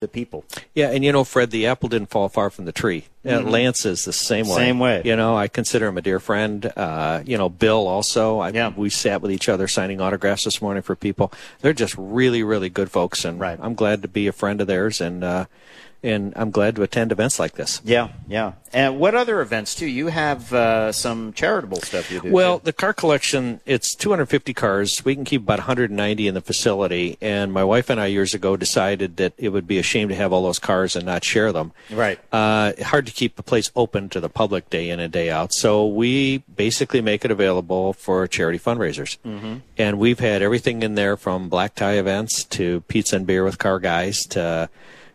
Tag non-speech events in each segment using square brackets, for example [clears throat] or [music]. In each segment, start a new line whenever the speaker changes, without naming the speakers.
the people.
Yeah, and you know, Fred, the apple didn't fall far from the tree. Mm-hmm. Lance is the same way.
Same way.
You know, I consider him a dear friend. Uh, you know, Bill also. I,
yeah.
We sat with each other signing autographs this morning for people. They're just really, really good folks, and
right.
I'm glad to be a friend of theirs. And uh, and I'm glad to attend events like this.
Yeah, yeah. And what other events too? You have uh, some charitable stuff you do.
Well,
too.
the car collection it's 250 cars. We can keep about 190 in the facility. And my wife and I years ago decided that it would be a shame to have all those cars and not share them.
Right.
Uh, hard to keep the place open to the public day in and day out. So we basically make it available for charity fundraisers.
Mm-hmm.
And we've had everything in there from black tie events to pizza and beer with car guys to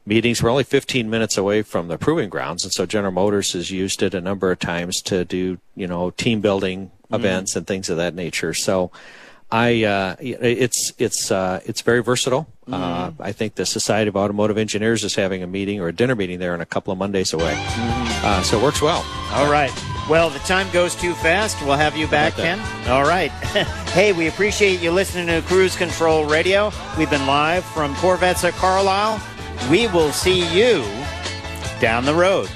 meetings. We're only 15 minutes away from the proving grounds, and so General Motors has used it a number of times to do, you know, team building mm-hmm. events and things of that nature. So, I uh, it's it's uh, it's very versatile. Mm-hmm. Uh, I think the Society of Automotive Engineers is having a meeting or a dinner meeting there in a couple of Mondays away. Uh, so it works well.
All right. Well, the time goes too fast. We'll have you back, Ken. All right. [laughs] hey, we appreciate you listening to Cruise Control Radio. We've been live from Corvettes at Carlisle. We will see you down the road.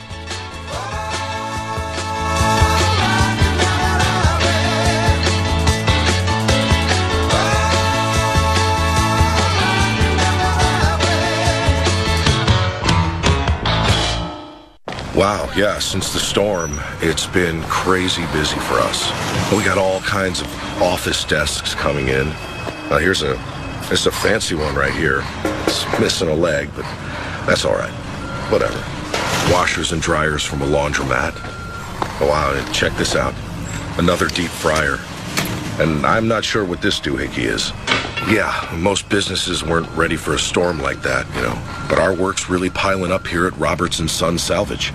Wow, yeah, since the storm, it's been crazy busy for us. We got all kinds of office desks coming in. Here's a it's a fancy one right here. It's missing a leg, but that's all right. Whatever. Washers and dryers from a laundromat. Oh, wow, and check this out. Another deep fryer. And I'm not sure what this doohickey is. Yeah, most businesses weren't ready for a storm like that, you know. But our work's really piling up here at Roberts & Son Salvage.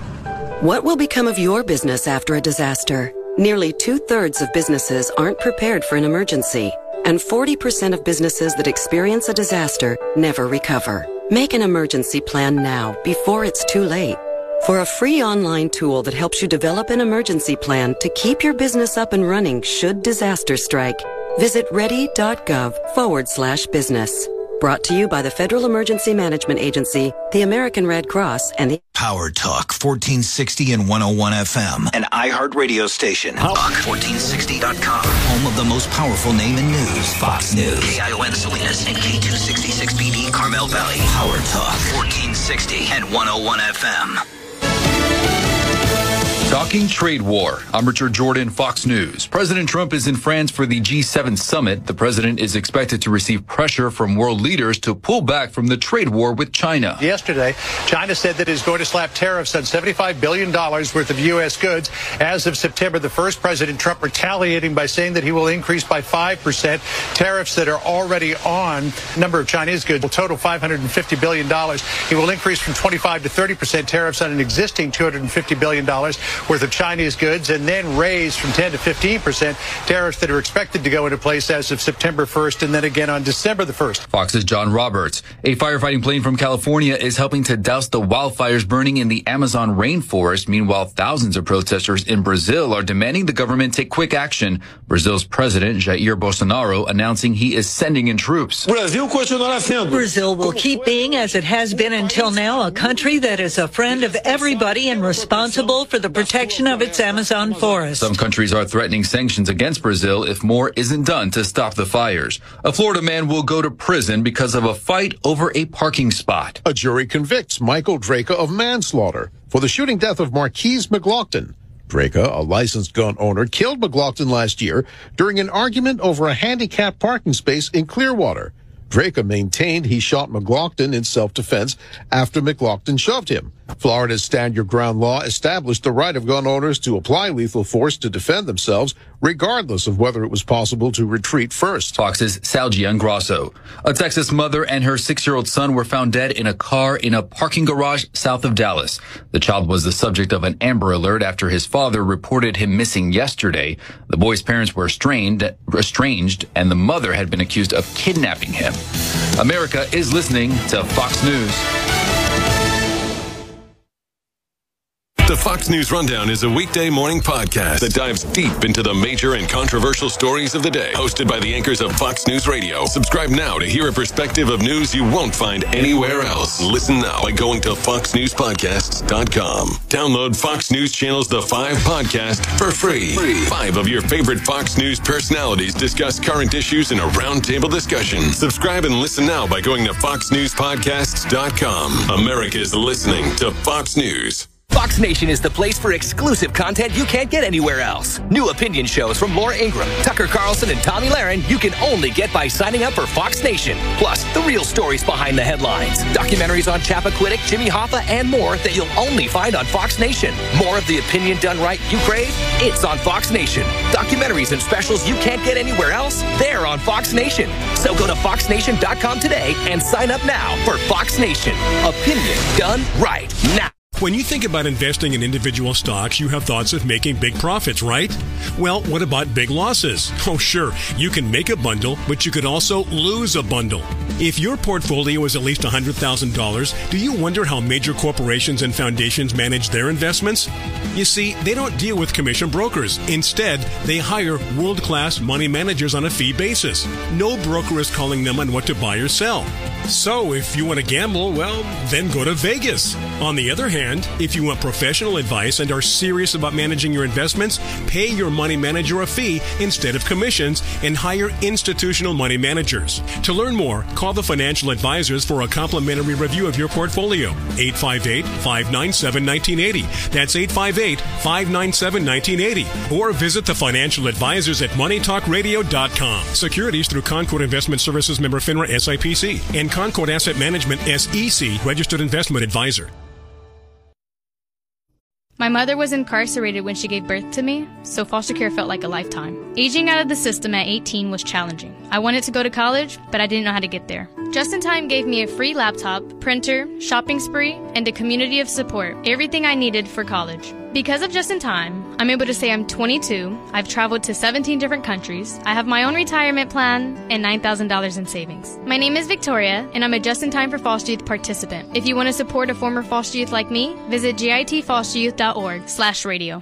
What will become of your business after a disaster? Nearly two-thirds of businesses aren't prepared for an emergency and 40% of businesses that experience a disaster never recover. Make an emergency plan now before it's too late. For a free online tool that helps you develop an emergency plan to keep your business up and running should disaster strike, visit ready.gov forward slash business. Brought to you by the Federal Emergency Management Agency, the American Red Cross, and the
Power Talk 1460 and 101 FM,
an iHeart radio station.
Talk1460.com, home of the most powerful name in news, Fox News.
KION Salinas and K266BD Carmel Valley.
Power Talk
1460 and 101 FM.
Talking trade war. I'm Richard Jordan, Fox News. President Trump is in France for the G7 summit. The president is expected to receive pressure from world leaders to pull back from the trade war with China.
Yesterday, China said that it is going to slap tariffs on $75 billion worth of U.S. goods. As of September the 1st, President Trump retaliating by saying that he will increase by 5% tariffs that are already on number of Chinese goods will total $550 billion. He will increase from 25 to 30% tariffs on an existing $250 billion worth of Chinese goods and then raise from 10 to 15 percent tariffs that are expected to go into place as of September 1st and then again on December the 1st.
Fox's John Roberts. A firefighting plane from California is helping to douse the wildfires burning in the Amazon rainforest. Meanwhile, thousands of protesters in Brazil are demanding the government take quick action. Brazil's president, Jair Bolsonaro, announcing he is sending in troops.
Brazil will keep being, as it has been until now, a country that is a friend of everybody and responsible for the protection of its Amazon forest.
Some countries are threatening sanctions against Brazil if more isn't done to stop the fires. A Florida man will go to prison because of a fight over a parking spot.
A jury convicts Michael Drejka of manslaughter for the shooting death of Markeis McGlockton. Drejka, a licensed gun owner, killed McGlockton last year during an argument over a handicapped parking space in Clearwater. Drejka maintained he shot McGlockton in self-defense after McGlockton shoved him. Florida's Stand Your Ground law established the right of gun owners to apply lethal force to defend themselves, regardless of whether it was possible to retreat first.
Fox's Sal Giangrasso. A Texas mother and her six-year-old son were found dead in a car in a parking garage south of Dallas. The child was the subject of an Amber Alert after his father reported him missing yesterday. The boy's parents were estranged, estranged and the mother had been accused of kidnapping him. America is listening to Fox News.
The Fox News Rundown is a weekday morning podcast that dives deep into the major and controversial stories of the day. Hosted by the anchors of Fox News Radio. Subscribe now to hear a perspective of news you won't find anywhere else. Listen now by going to foxnewspodcasts.com. Download Fox News Channel's The Five podcast for free. Five of your favorite Fox News personalities discuss current issues in a roundtable discussion. Subscribe and listen now by going to foxnewspodcasts.com. America's listening to Fox News.
Fox Nation is the place for exclusive content you can't get anywhere else. New opinion shows from Laura Ingraham, Tucker Carlson, and Tomi Lahren you can only get by signing up for Fox Nation. Plus, the real stories behind the headlines, documentaries on Chappaquiddick, Jimmy Hoffa, and more that you'll only find on Fox Nation. More of the opinion done right you crave? It's on Fox Nation. Documentaries and specials you can't get anywhere else? They're on Fox Nation. So go to foxnation.com today and sign up now for Fox Nation. Opinion done right now.
When you think about investing in individual stocks, you have thoughts of making big profits, right? Well, what about big losses? [laughs] Oh, sure, you can make a bundle, but you could also lose a bundle. If your portfolio is at least $100,000, do you wonder how major corporations and foundations manage their investments? You see, they don't deal with commission brokers. Instead, they hire world class money managers on a fee basis. No broker is calling them on what to buy or sell. So, if you want to gamble, well, then go to Vegas. On the other hand, if you want professional advice and are serious about managing your investments, pay your money manager a fee instead of commissions and hire institutional money managers. To learn more, call the financial advisors for a complimentary review of your portfolio. 858 597 1980. That's 858 597 1980. Or visit the financial advisors at moneytalkradio.com. Securities through Concord Investment Services member FINRA SIPC and Concord Asset Management SEC registered investment advisor.
My mother was incarcerated when she gave birth to me, so foster care felt like a lifetime. Aging out of the system at 18 was challenging. I wanted to go to college, but I didn't know how to get there. Just in Time gave me a free laptop, printer, shopping spree, and a community of support, everything I needed for college. Because of Just in Time, I'm able to say I'm 22, I've traveled to 17 different countries, I have my own retirement plan, and $9,000 in savings. My name is Victoria, and I'm a Just in Time for Foster Youth participant. If you want to support a former foster youth like me, visit jitfosteryouth.org slash radio.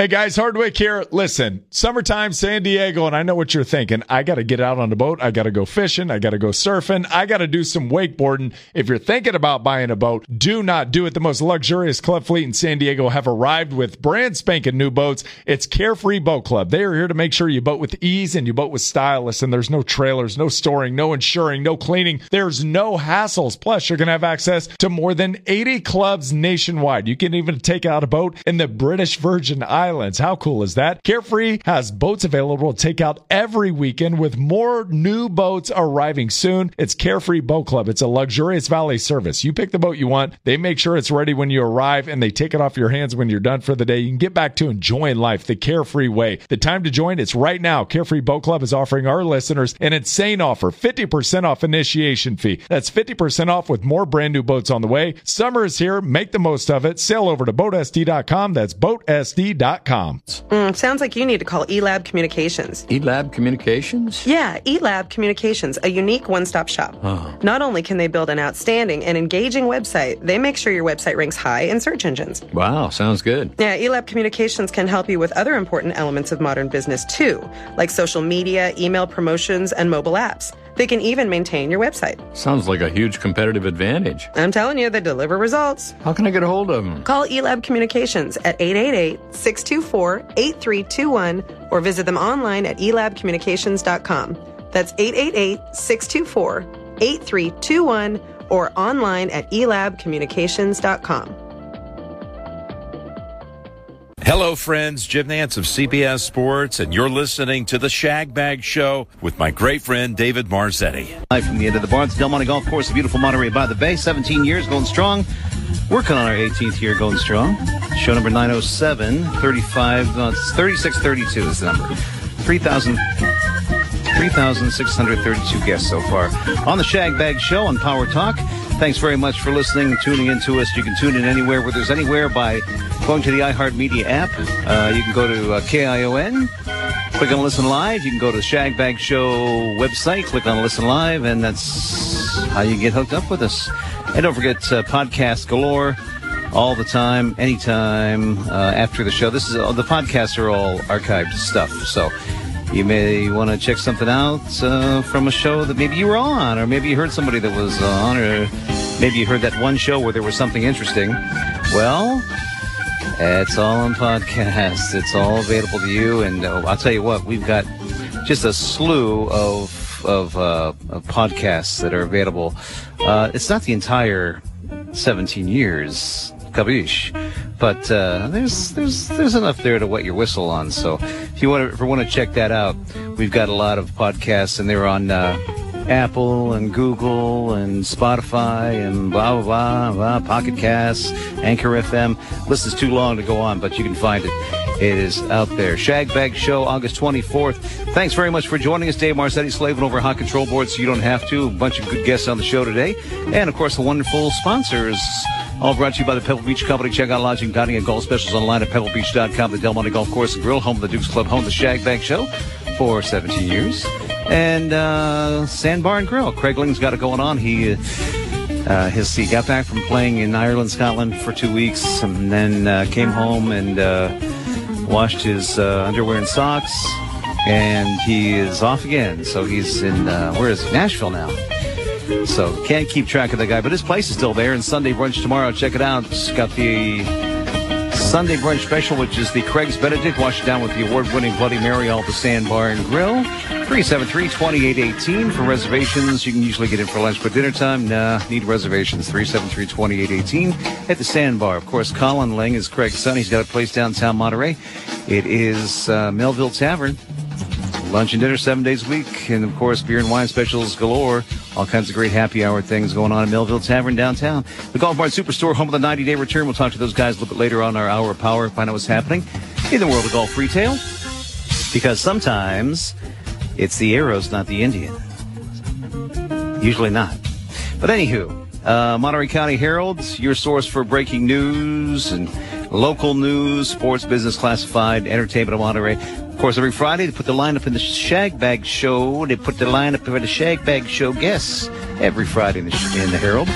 Hey guys, Hardwick here. Listen, summertime, San Diego, and I know what you're thinking. I got to get out on the boat. I got to go fishing. I got to go surfing. I got to do some wakeboarding. If you're thinking about buying a boat, do not do it. The most luxurious club fleet in San Diego have arrived with brand spanking new boats. It's Carefree Boat Club. They are here to make sure you boat with ease and you boat with style. Listen, there's no trailers, no storing, no insuring, no cleaning. There's no hassles. Plus, you're going to have access to more than 80 clubs nationwide. You can even take out a boat in the British Virgin Islands. Islands. How cool is that? Carefree has boats available to take out every weekend with more new boats arriving soon. It's Carefree Boat Club. It's a luxurious valet service. You pick the boat you want. They make sure it's ready when you arrive and they take it off your hands when you're done for the day. You can get back to enjoying life the carefree way. The time to join it's right now. Carefree Boat Club is offering our listeners an insane offer 50% off initiation fee. That's 50% off with more brand new boats on the way. Summer is here. Make the most of it. Sail over to boatsd.com. That's boatsd.com.
Mm, sounds like you need to call eLab Communications.
eLab Communications?
Yeah, eLab Communications, a unique one stop shop.
Oh.
Not only can they build an outstanding and engaging website, they make sure your website ranks high in search engines.
Wow, sounds good.
Yeah, eLab Communications can help you with other important elements of modern business too, like social media, email promotions, and mobile apps. They can even maintain your website.
Sounds like a huge competitive advantage.
I'm telling you, they deliver results.
How can I get a hold of them?
Call eLab Communications at 888-624-8321 or visit them online at elabcommunications.com. That's 888-624-8321 or online at elabcommunications.com.
Hello, friends. Jim Nantz of CBS Sports, and you're listening to the Shag Bag Show with my great friend David Marzetti.
Live from the end of the Barnes Del Monte Golf Course, a beautiful Monterey by the Bay. 17 years going strong. Working on our 18th year going strong. Show number 907, 35, uh, 3632 is the number. 3,000. 3,632 guests so far on the Shag Bag Show on Power Talk. Thanks very much for listening and tuning in to us. You can tune in anywhere where there's anywhere by going to the iHeartMedia app. Uh, you can go to uh, KION, click on Listen Live. You can go to the Shag Bag Show website, click on Listen Live, and that's how you get hooked up with us. And don't forget uh, podcast galore all the time, anytime uh, after the show. This is uh, the podcasts are all archived stuff, so you may want to check something out uh, from a show that maybe you were on, or maybe you heard somebody that was on, or maybe you heard that one show where there was something interesting. Well, it's all on podcast. It's all available to you, and uh, I'll tell you what, we've got just a slew of of, uh, of podcasts that are available. Uh, it's not the entire 17 years, kabish, but uh, there's there's there's enough there to wet your whistle on. So if you want to want to check that out, we've got a lot of podcasts, and they're on. Apple and Google and Spotify and blah blah blah, blah Pocket Casts, Anchor FM. List is too long to go on, but you can find it. It is out there. Shagbag Show, August 24th. Thanks very much for joining us. Dave Marzetti slaving over hot control board so you don't have to. A bunch of good guests on the show today. And of course, the wonderful sponsors. All brought to you by the Pebble Beach Company. Check out lodging, dining, and golf specials online at pebblebeach.com. The Del Monte Golf Course and Grill, home of the Dukes Club, home of the Shagbag Show for 17 years. And uh, Sandbar and Grill. Craig Ling's got it going on. He uh, his he got back from playing in Ireland, Scotland for two weeks, and then uh, came home and uh, washed his uh, underwear and socks, and he is off again. So he's in uh, where is he? Nashville now. So can't keep track of the guy, but his place is still there. And Sunday brunch tomorrow. Check it out. It's got the Sunday brunch special, which is the Craig's Benedict, washed down with the award-winning Bloody Mary, all the Sandbar and Grill. 373-2818 for reservations. You can usually get in for lunch, but dinner time, nah, need reservations. 373-2818 at the Sandbar. Of course, Colin Ling is Craig's son. He's got a place downtown Monterey. It is uh, Melville Tavern. Lunch and dinner seven days a week. And of course, beer and wine specials galore. All kinds of great happy hour things going on at Melville Tavern downtown. The Golf Mart Superstore, home of the 90 day return. We'll talk to those guys a little bit later on our hour of power, find out what's happening in the world of golf retail. Because sometimes it's the arrows, not the Indian. Usually not. But anywho, uh, Monterey County Herald, your source for breaking news and local news, sports, business, classified, entertainment of Monterey. Course, every Friday they put the lineup in the Shag Bag Show. They put the lineup for the Shag Bag Show guests every Friday in the, in the Herald.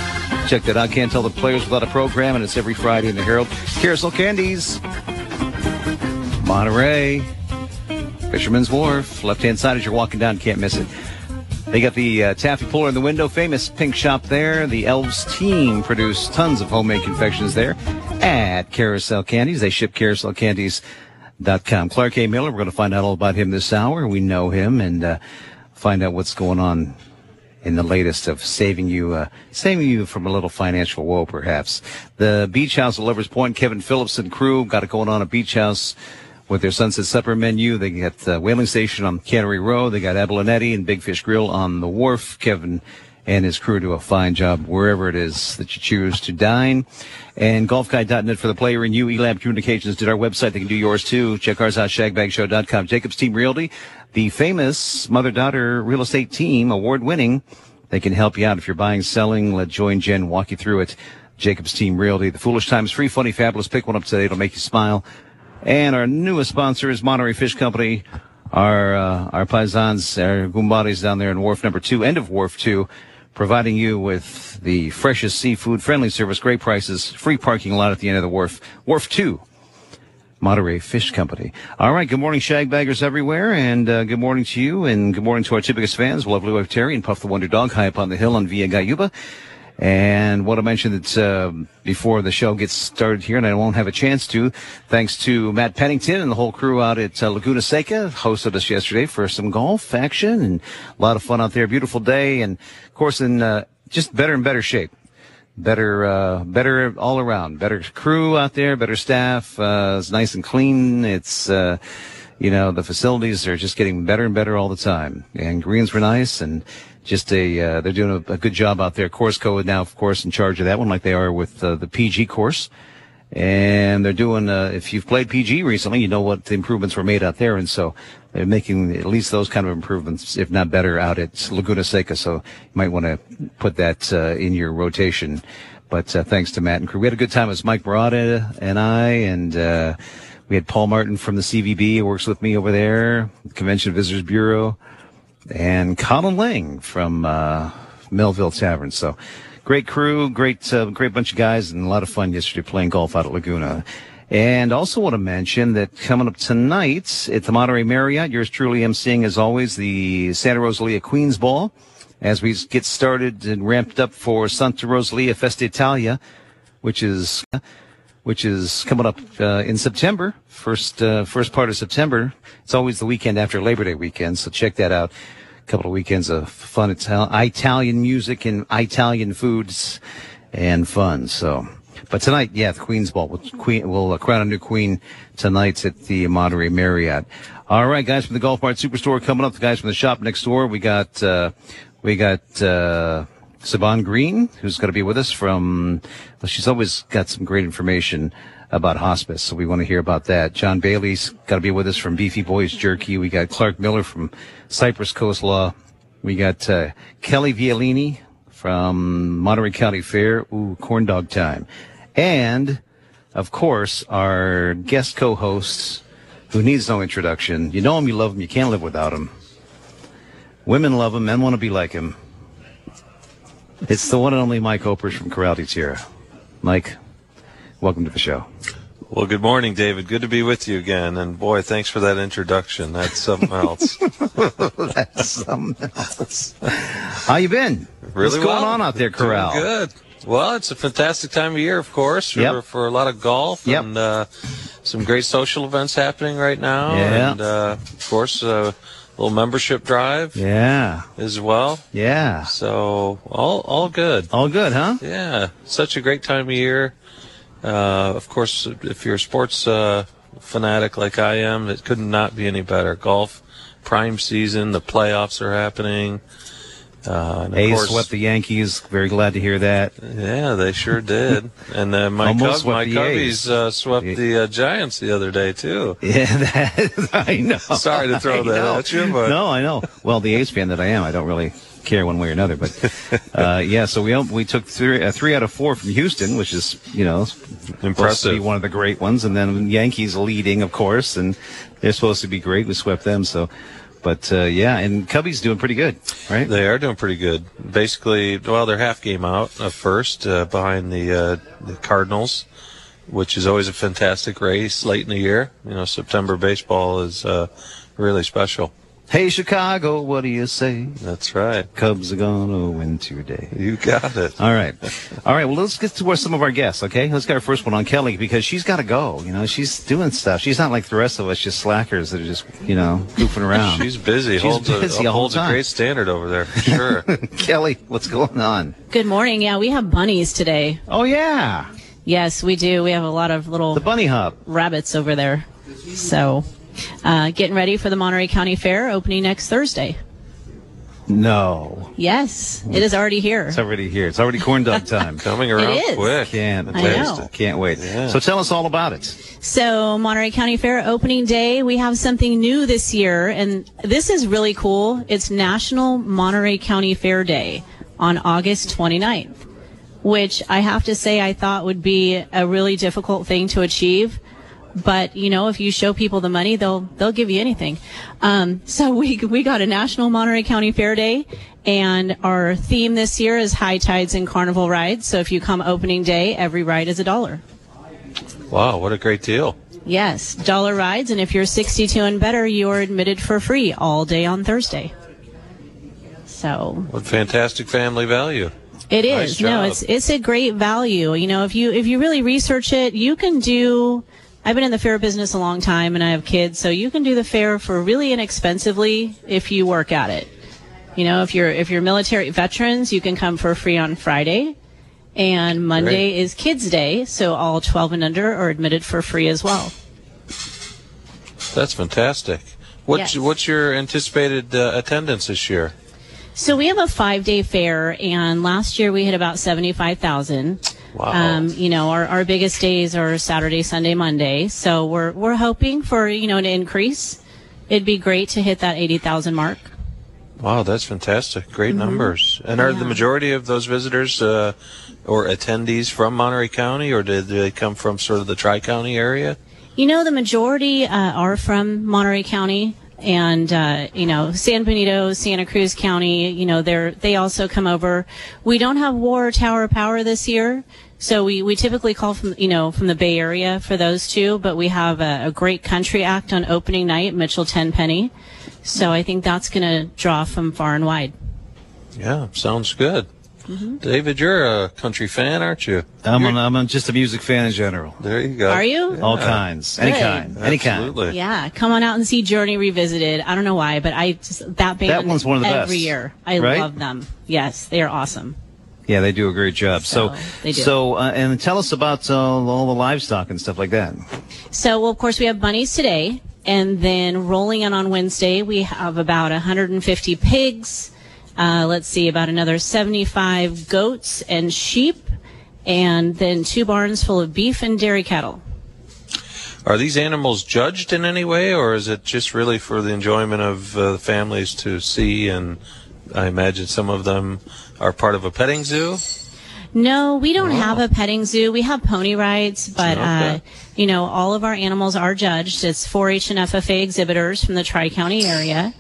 Check that out. Can't tell the players without a program, and it's every Friday in the Herald. Carousel Candies, Monterey, Fisherman's Wharf, left hand side as you're walking down, can't miss it. They got the uh, taffy puller in the window, famous pink shop there. The Elves team produce tons of homemade confections there at Carousel Candies. They ship carouselcandies.com. Clark A. Miller, we're going to find out all about him this hour. We know him and uh, find out what's going on in the latest of saving you, uh, saving you from a little financial woe, perhaps. The Beach House at Lovers Point, Kevin Phillips and crew got it going on at Beach House with their Sunset Supper menu. They got uh, Whaling Station on Cannery Row. They got Abalonetti and Big Fish Grill on the wharf. Kevin and his crew do a fine job wherever it is that you choose to dine. And golfguide.net for the player and you. Elab Communications did our website. They can do yours too. Check ours out, shagbagshow.com. Jacobs Team Realty, the famous mother-daughter real estate team, award-winning. They can help you out if you're buying, selling. Let Joy and Jen walk you through it. Jacobs Team Realty. The Foolish Times, free, funny, fabulous. Pick one up today. It'll make you smile. And our newest sponsor is Monterey Fish Company. Our uh, our paisans, our gumbadis down there in Wharf Number Two, end of Wharf Two, providing you with the freshest seafood, friendly service, great prices, free parking lot at the end of the wharf. Wharf Two, Monterey Fish Company. All right, good morning, shagbaggers everywhere, and uh, good morning to you, and good morning to our Tibbicus fans, lovely wife Terry and Puff the Wonder Dog, high up on the hill on Via Gayuba. And what I mentioned that uh, before the show gets started here, and I won't have a chance to, thanks to Matt Pennington and the whole crew out at uh, Laguna Seca, hosted us yesterday for some golf action and a lot of fun out there. Beautiful day, and of course, in uh, just better and better shape. Better, uh, better all around. Better crew out there, better staff. Uh, it's nice and clean. It's, uh, you know, the facilities are just getting better and better all the time. And greens were nice and just a uh, they're doing a, a, good job out there. Course Code now, of course, in charge of that one, like they are with uh, the PG course. And they're doing. Uh, if you've played PG recently, you know what the improvements were made out there, and so they're making at least those kind of improvements, if not better, out at Laguna Seca. So you might want to put that uh, in your rotation. But uh, thanks to Matt and crew, we had a good time. It was Mike Murata and I, and uh, we had Paul Martin from the CVB, who works with me over there, Convention Visitors Bureau and Colin Ling from uh, Melville Tavern. So Great crew, great, uh, great bunch of guys, and a lot of fun yesterday playing golf out at Laguna. And also want to mention that coming up tonight at the Monterey Marriott, yours truly emceeing as always the Santa Rosalia Queens Ball as we get started and ramped up for Santa Rosalia Festa Italia, which is which is coming up uh, in September, first uh, first part of September. It's always the weekend after Labor Day weekend, so check that out. A couple of weekends of fun Ital- Italian music and Italian foods and fun. So, but tonight, yeah, the Queen's Ball. We'll, queen, we'll uh, crown a new queen tonight at the Monterey Marriott. All right, guys from the Golf Mart Superstore coming up. The guys from the shop next door. We got uh, we got. Saban Green, who's going to be with us from, well, she's always got some great information about hospice, so we want to hear about that. John Bailey's got to be with us from Beefy Boys Jerky. We got Clark Miller from Cypress Coast Law. We got uh, Kelly Violini from Monterey County Fair. Ooh, corn dog time. And, of course, our guest co-hosts who needs no introduction. You know him, you love him, you can't live without him. Women love him, men want to be like him. It's the one and only Mike Opers from Corral de Tierra. Mike, welcome to the show.
Well, good morning, David. Good to be with you again. And boy, thanks for that introduction. That's something else. [laughs]
That's something else. How you been?
Really
What's going
well.
on out there,
Doing
Corral?
Good. Well, it's a fantastic time of year, of course, for,
Yep.
for a lot of golf
Yep.
and uh, some great social events happening right now.
Yeah.
And uh, of course, a little membership drive
Yeah.
as well.
Yeah.
So all all good.
All good, huh?
Yeah, such a great time of year. Uh, of course, if you're a sports uh, fanatic like I am, it could not be any better. Golf, prime season, the playoffs are happening. Uh,
A's
course,
swept the Yankees. Very glad to hear that.
yeah, they sure did. And uh, my Cub, my
the
Cubbies uh, swept the uh, Giants the other day too.
Yeah, [laughs] that, I know. [laughs]
Sorry to throw
I
that
know.
at you, but
no, I know. Well, the A's fan that I am, I don't really care one way or another. But [laughs] uh, yeah, so we we took three uh, three out of four from Houston, which is you know supposed to
Impressive.
be one of the great ones, and then Yankees leading, of course, and they're supposed to be great. We swept them, so. But uh, yeah, and Cubbies doing pretty good, right?
They are doing pretty good. Basically, well, they're half game out of first uh, behind the, uh, the Cardinals, which is always a fantastic race late in the year. You know, September baseball is uh, really special.
Hey Chicago, what do you say?
That's right.
Cubs are gonna win today.
You got it.
All right. All right. Well, let's get to where some of our guests, okay? Let's get our first one on Kelly because she's got to go. You know, she's doing stuff. She's not like the rest of us, just slackers that are just, you know, goofing around.
She's busy.
She's
holds
busy
a,
all
holds
the
a great standard over there, for sure. [laughs]
Kelly, what's going on?
Good morning. Yeah, we have bunnies today.
Oh, yeah.
Yes, we do. We have a lot of little
The bunny hop.
rabbits over there. So, uh, getting ready for the Monterey County Fair opening next Thursday.
No.
Yes, it is already here.
It's already here. It's already corn dog time. [laughs]
Coming around
It is.
quick.
Can't
I
wait.
know.
Can't wait.
Yeah.
So tell us all about it.
So, Monterey County Fair opening day, we have something new this year, and this is really cool. It's National Monterey County Fair Day on August 29th, which I have to say I thought would be a really difficult thing to achieve. But you know, if you show people the money, they'll they'll give you anything. Um, so we we got a National Monterey County Fair Day, and our theme this year is high tides and carnival rides. So if you come opening day, every ride is a dollar.
Wow, what a great deal.
Yes, dollar rides, and if you're 62 and better, you are admitted for free all day on Thursday. So
What fantastic family value.
It is Nice
no,
it's it's a great value. You know, if you if you really research it, you can do. I've been in the fair business a long time, and I have kids, so you can do the fair for really inexpensively if you work at it. You know, if you're if you're military veterans, you can come for free on Friday. And Monday
Great.
is Kids Day, so all 12 and under are admitted for free as well.
That's fantastic. What's
Yes.
what's your anticipated uh, attendance this year?
So we have a five day fair, and last year we had about 75,000.
Wow.
Um, you know, our, our biggest days are Saturday, Sunday, Monday. So we're, we're hoping for, you know, an increase. It'd be great to hit that 80,000 mark.
Wow, that's fantastic. Great numbers. And are the majority of those visitors uh, or attendees from Monterey County, or did they come from sort of the Tri County area?
You know, the majority uh, are from Monterey County, and uh, you know San Benito, Santa Cruz County. You know they're they also come over. We don't have War Tower Power this year, so we, we typically call from you know from the Bay Area for those two. But we have a, a great country act on opening night, Mitchell Tenpenny. So I think that's going to draw from far and wide.
Yeah, sounds good.
Mm-hmm.
David, you're a country fan, aren't you?
I'm, an, I'm just a music fan in general.
There you go.
Are you?
All kinds, any
Good.
kind, any kind.
Absolutely.
Yeah, come on out and see Journey Revisited. I don't know why, but I just that band
That one's one of the
every
best,
year. I
right?
love them. Yes, they are awesome.
Yeah, they do a great job. So,
So, they do.
so, uh, and tell us about uh, all the livestock and stuff like that.
So, well, of course, we have bunnies today, and then rolling in on Wednesday, we have about 150 pigs. Uh, let's see, about another 75 goats and sheep, and then two barns full of beef and dairy cattle.
Are these animals judged in any way, or is it just really for the enjoyment of uh, the families to see? And I imagine some of them are part of a petting zoo.
No, we don't have a petting zoo. We have pony rides, but uh, you know, all of our animals are judged. It's 4-H and FFA exhibitors from the Tri County area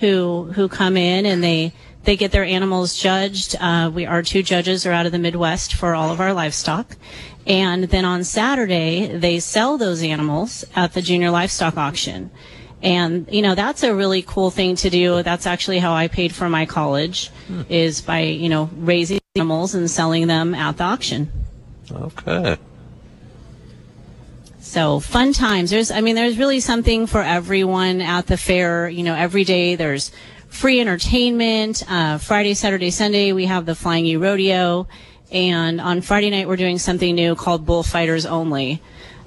who who come in and they they get their animals judged. Uh, we our two judges are out of the Midwest for all of our livestock, and then on Saturday they sell those animals at the junior livestock auction. And you know that's a really cool thing to do. That's actually how I paid for my college, is by you know raising animals and selling them at the auction.
Okay.
So fun times. There's, I mean, there's really something for everyone at the fair. You know, every day there's free entertainment. Uh, Friday, Saturday, Sunday we have the Flying U Rodeo, and on Friday night we're doing something new called Bullfighters Only.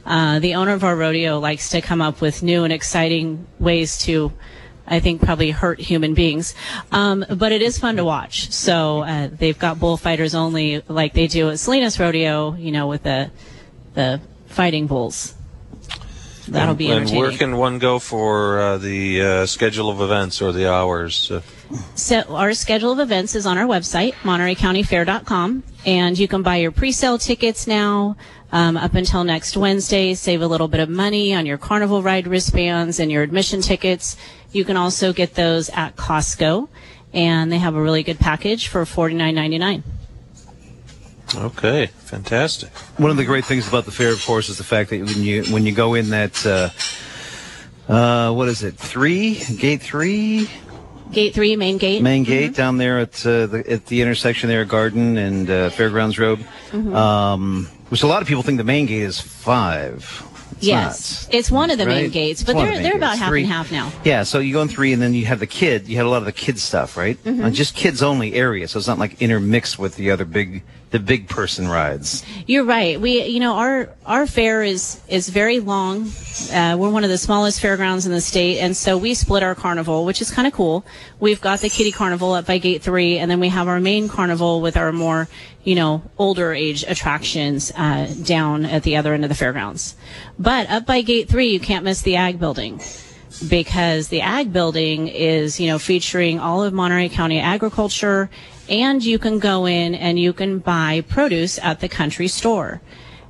Uh, the owner of our rodeo likes to come up with new and exciting ways to, I think, probably hurt human beings. Um, but it is fun to watch. So uh, they've got bullfighters only, like they do at Salinas Rodeo. You know, with the the fighting bulls. That'll
and,
be
And where can one go for uh, the uh, schedule of events or the hours? Uh,
So our schedule of events is on our website, MontereyCountyFair.com, and you can buy your pre-sale tickets now um, up until next Wednesday. Save a little bit of money on your carnival ride wristbands and your admission tickets. You can also get those at Costco, and they have a really good package for $49.99.
okay, fantastic.
One of the great things about the fair, of course, is the fact that when you when you go in that, uh, uh, what is it, three gate three
Gate three, main gate.
main gate down there at uh, the at the intersection there, Garden and uh, Fairgrounds Road,
Mhm.
um, which a lot of people think the main gate is five. It's
yes, it's one of the main gates, but they're
the
they're
main
about
gates.
half
Three.
and half now.
Yeah, so you go in three, and then you have the kid. You had a lot of the kid stuff, right?
Mhm.
Uh, just kids only area, so it's not like intermixed with the other big, the big person rides.
You're right. We, you know, our our fair is is very long. Uh, we're one of the smallest fairgrounds in the state, and so we split our carnival, which is kind of cool. We've got the kiddie carnival up by gate three, and then we have our main carnival with our more, you know, older age attractions uh, down at the other end of the fairgrounds. But up by gate three, you can't miss the ag building because the ag building is, you know, featuring all of Monterey County agriculture and you can go in and you can buy produce at the country store.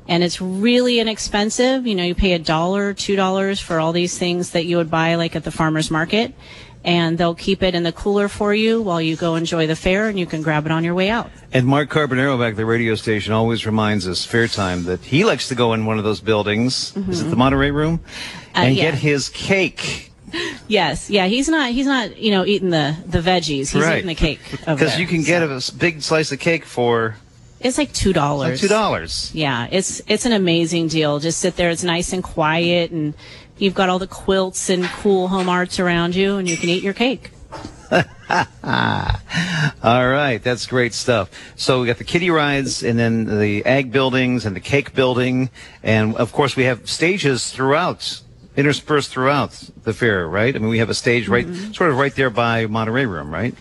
And it's really inexpensive. You know, you pay a dollar, two dollars for all these things that you would buy like at the farmer's market. And they'll keep it in the cooler for you while you go enjoy the fair and you can grab it on your way out.
And Mark Carbonero back at the radio station always reminds us fair time that he likes to go in one of those buildings. Is it the Monterey Room?
Uh,
and
yeah.
get his cake.
Yes. Yeah. He's not, he's not, you know, eating the, the veggies. He's
Right.
eating the cake.
Because you can get a big slice of cake for
It's like two dollars.
like $2.
Yeah, it's it's an amazing deal. Just sit there. It's nice and quiet, and you've got all the quilts and cool home arts around you, and you can eat your cake. [laughs]
All right, that's great stuff. So we got the kiddie rides, and then the ag buildings, and the cake building, and of course we have stages throughout, interspersed throughout the fair, right? I mean, we have a stage right,
Mm-hmm.
sort of right there by Monterey Room, right?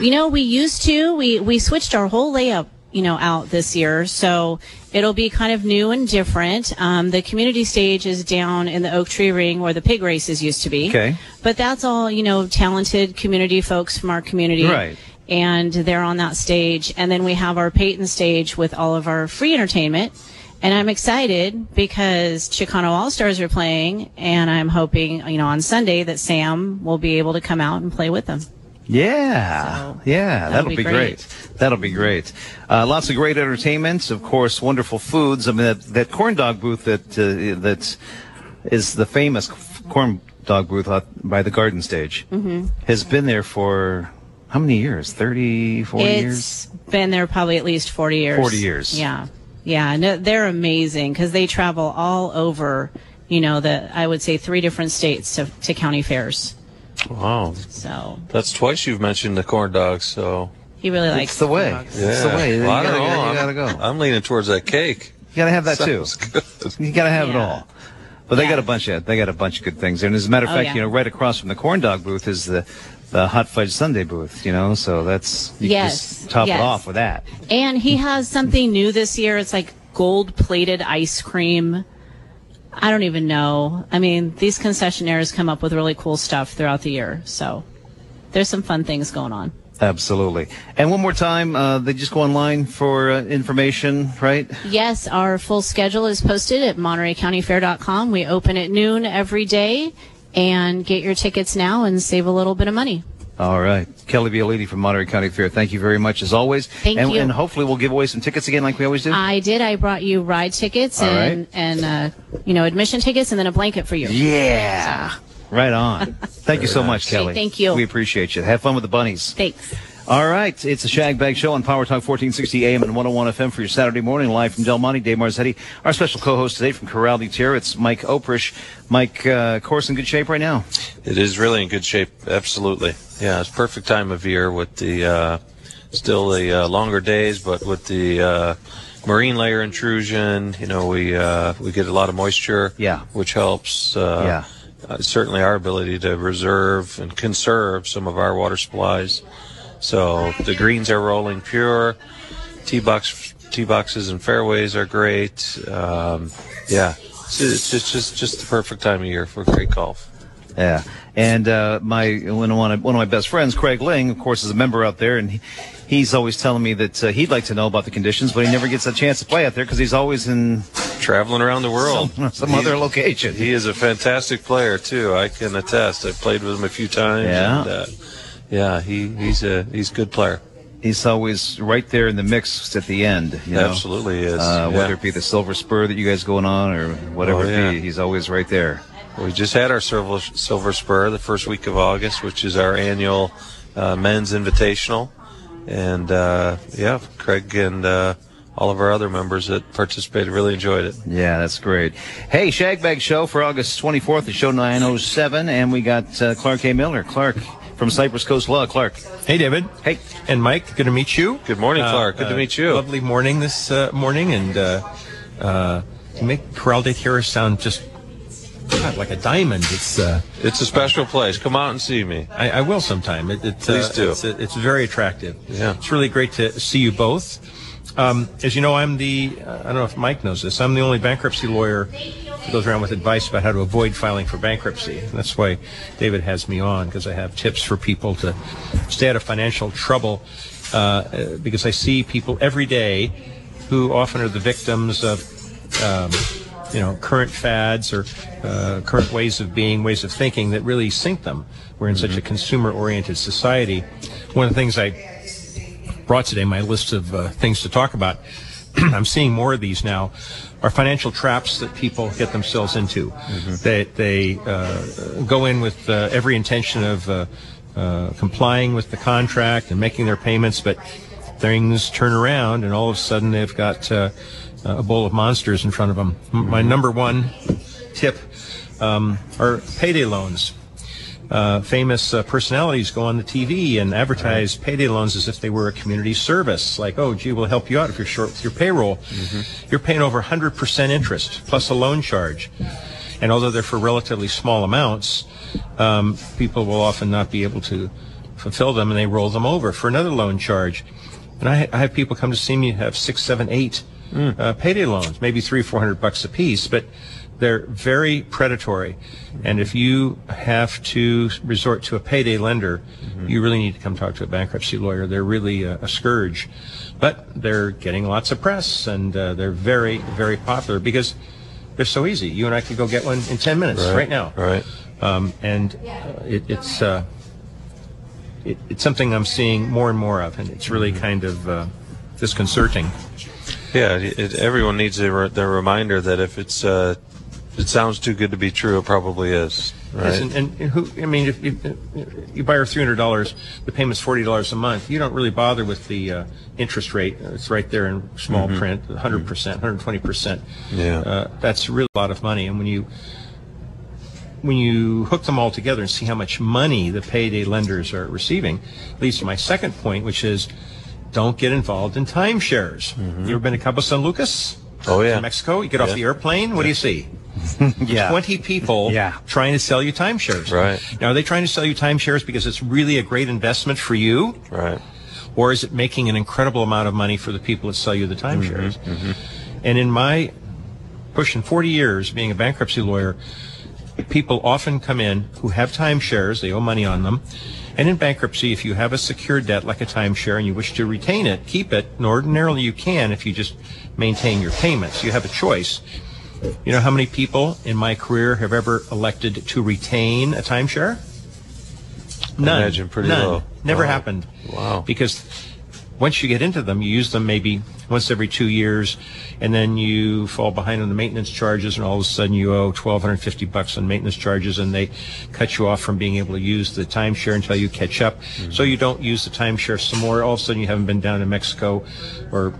You know, we used to we we switched our whole layout, you know, out this year, so it'll be kind of new and different. Um, the community stage is down in the Oak Tree Ring where the pig races used to be.
Okay.
But that's all, you know, talented community folks from our community.
Right.
And they're on that stage. And then we have our Peyton stage with all of our free entertainment. And I'm excited because Chicano All Stars are playing, and I'm hoping, you know, on Sunday that Sam will be able to come out and play with them.
Yeah, yeah,
that'll
that'll,
be
be great.
great.
That'll be great. Uh, lots of great entertainments, of course, wonderful foods. I mean, that, that corn dog booth that uh, that is the famous corn dog booth by the garden stage
Mm-hmm.
has been there for how many years? 30, 40
It's
years?
been there probably at least 40 years.
40 years.
Yeah. Yeah. No, they're amazing because they travel all over, you know, the, I would say three different states to, to county fairs.
Wow.
So
That's twice you've mentioned the corn dogs, so.
he really likes
It's the way.
dogs.
It's the way. You
Well, I
gotta
don't
go-
know.
you
I'm-
gotta go.
I'm leaning towards that cake.
You gotta have that too.
Good.
You gotta have it all. But they got a bunch of they got a bunch of good things. And as a matter of
Oh,
fact,
yeah.
you know, right across from the corn dog booth is the the hot fudge sundae booth. You know, so that's you
Yes,
just top
yes.
it off with that.
And he has something new this year. It's like gold plated ice cream. I don't even know. I mean, these concessionaires come up with really cool stuff throughout the year. So there's some fun things going on.
Absolutely. And one more time, uh, they just go online for uh, information, right?
Yes, our full schedule is posted at MontereyCountyFair.com. We open at noon every day and get your tickets now and save a little bit of money.
All right. Kelly Violini from Monterey County Fair. Thank you very much as always.
Thank
and,
you.
And hopefully we'll give away some tickets again like we always do.
I did. I brought you ride tickets
All
and, and uh, you know, admission tickets and then a blanket for you.
Yeah. Right on. [laughs] Thank you so much, Kelly.
thank you.
We appreciate you. Have fun with the bunnies.
Thanks.
All right, it's a Shag Bag Show on Power Talk 1460 AM and 101 FM for your Saturday morning, live from Del Monte. Dave Marzetti, our special co-host today from Corral de Tierra. It's Mike Oprish. Mike, uh, course in good shape right now.
It is really in good shape. Absolutely. Yeah, it's perfect time of year with the uh, still the uh, longer days, but with the uh, marine layer intrusion, you know, we uh, we get a lot of moisture.
Yeah.
which helps. Uh,
Yeah.
Uh, certainly, our ability to reserve and conserve some of our water supplies. So the greens are rolling pure. Tee box tee boxes and fairways are great. Um, yeah, it's, it's just just just the perfect time of year for great golf.
Yeah, and uh, my one of my, one of my best friends, Craig Ling, of course, is a member out there, and he, he's always telling me that uh, he'd like to know about the conditions, but he never gets a chance to play out there because he's always in
traveling around the world,
some, [laughs] some other location.
He is a fantastic player too. I can attest. I've played with him a few times.
Yeah.
and, uh, yeah. He he's a he's a good player.
He's always right there in the mix at the end. You know?
Absolutely is,
Uh,
yeah.
Whether it be the Silver Spur that you guys going on or whatever
Oh,
it
yeah.
be, he's always right there.
We just had our Silver, Silver Spur the first week of August, which is our annual uh, men's invitational. And uh, yeah, Craig and uh, all of our other members that participated really enjoyed it.
Yeah, that's great. Hey, Shagbag Show for August 24th, the show 907, and we got uh, Clark A. Miller. Clark from Cypress Coast Law. Clark.
Hey, David.
Hey.
And Mike, good to meet you.
Good morning,
Uh,
Clark. Good to
uh,
meet you.
Lovely morning this uh, morning, and uh, uh, you make Corral de Tierra sound just God, like a diamond. It's uh,
it's a special place. Come out and see me.
I, I will sometime. It, it,
Please
uh,
do.
It's, it's very attractive.
Yeah.
It's really great to see you both. Um, as you know, I'm the, uh, I don't know if Mike knows this, I'm the only bankruptcy lawyer who goes around with advice about how to avoid filing for bankruptcy. And that's why David has me on, because I have tips for people to stay out of financial trouble, uh, uh, because I see people every day who often are the victims of, um, you know, current fads or uh, current ways of being, ways of thinking that really sink them. We're in such a consumer-oriented society. One of the things I brought today, my list of uh, things to talk about, [clears throat] I'm seeing more of these now, are financial traps that people get themselves into. They, they uh, go in with uh, every intention of uh, uh, complying with the contract and making their payments, but things turn around and all of a sudden they've got uh, a bowl of monsters in front of them. M- My number one tip um, are payday loans. Uh, famous uh, personalities go on the TV and advertise payday loans as if they were a community service. Like, oh, gee, we'll help you out if you're short with your payroll. You're paying over 100% interest plus a loan charge. And although they're for relatively small amounts, um, people will often not be able to fulfill them and they roll them over for another loan charge. And I, I have people come to see me have six, seven, eight uh, payday loans, maybe three, four hundred bucks a piece, but they're very predatory. And if you have to resort to a payday lender, you really need to come talk to a bankruptcy lawyer. They're really a, a scourge, but they're getting lots of press and uh, they're very, very popular because they're so easy. You and I could go get one in 10 minutes
Right,
right, now.
right.
Um, and uh, it, it's, uh, it, it's something I'm seeing more and more of, and it's really kind of uh, disconcerting.
Yeah, it, everyone needs a, re- the reminder that if it's uh, it sounds too good to be true, it probably is. Right?
Yes, and, and, who? I mean, if, if, if you buy her three hundred dollars, the payment's forty dollars a month. You don't really bother with the uh, interest rate. It's right there in small
Mhm.
print, one hundred percent, one hundred twenty percent.
Yeah.
uh, that's really a lot of money. And when you when you hook them all together and see how much money the payday lenders are receiving, leads to my second point, which is don't get involved in timeshares. You ever been to Cabo San Lucas?
Mm-hmm. Oh yeah,
in Mexico. You get off the airplane. What do you see? [laughs]
Yeah.
20 people trying to sell you timeshares.
Right.
Now, are they trying to sell you timeshares because it's really a great investment for you?
Right.
Or is it making an incredible amount of money for the people that sell you the timeshares? Mm-hmm. Mm-hmm. And in my pushing 40 years being a bankruptcy lawyer, people often come in who have timeshares, they owe money on them. And in bankruptcy, if you have a secured debt like a timeshare and you wish to retain it, keep it, and ordinarily you can if you just maintain your payments. You have a choice. You know how many people in my career have ever elected to retain a timeshare? None.
imagine pretty
None.
low.
Never
Wow.
happened.
Wow.
Because once you get into them, you use them maybe once every two years, and then you fall behind on the maintenance charges, and all of a sudden you owe 1,250 bucks on maintenance charges, and they cut you off from being able to use the timeshare until you catch up. Mm-hmm. So you don't use the timeshare some more. All of a sudden you haven't been down in Mexico or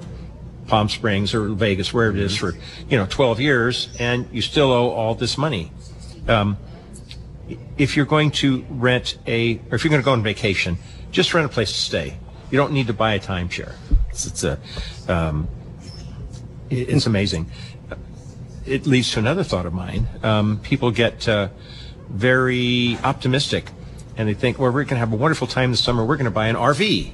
Palm Springs or Vegas, wherever it is, for you know 12 years, and you still owe all this money. Um, if you're going to rent a, or if you're going to go on vacation, just rent a place to stay. You don't need to buy a timeshare. It's, it's a, um, it's amazing. It leads to another thought of mine. Um, people get uh, very optimistic, and they think, "Well, we're going to have a wonderful time this summer. We're going to buy an RV."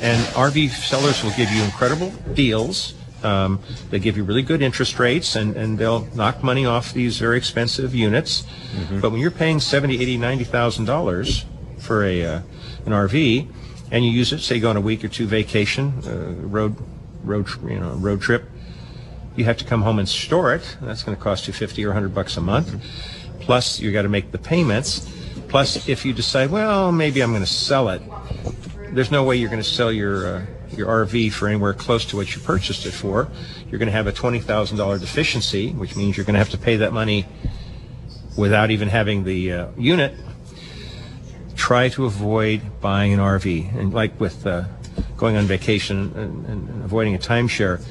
And RV sellers will give you incredible deals. Um, they give you really good interest rates and, and they'll knock money off these very expensive units. But when you're paying seventy, eighty, ninety thousand dollars for a uh, an RV, and you use it, say, go on a week or two vacation, uh, road road you know road trip, you have to come home and store it. That's going to cost you fifty or hundred bucks a month. Plus, you got to make the payments. Plus, if you decide, well, maybe I'm going to sell it, there's no way you're going to sell your uh, your RV for anywhere close to what you purchased it for. You're going to have a twenty thousand dollar deficiency, which means you're going to have to pay that money without even having the uh, unit. Try to avoid buying an RV, and like with uh, going on vacation and, and, and avoiding a timeshare,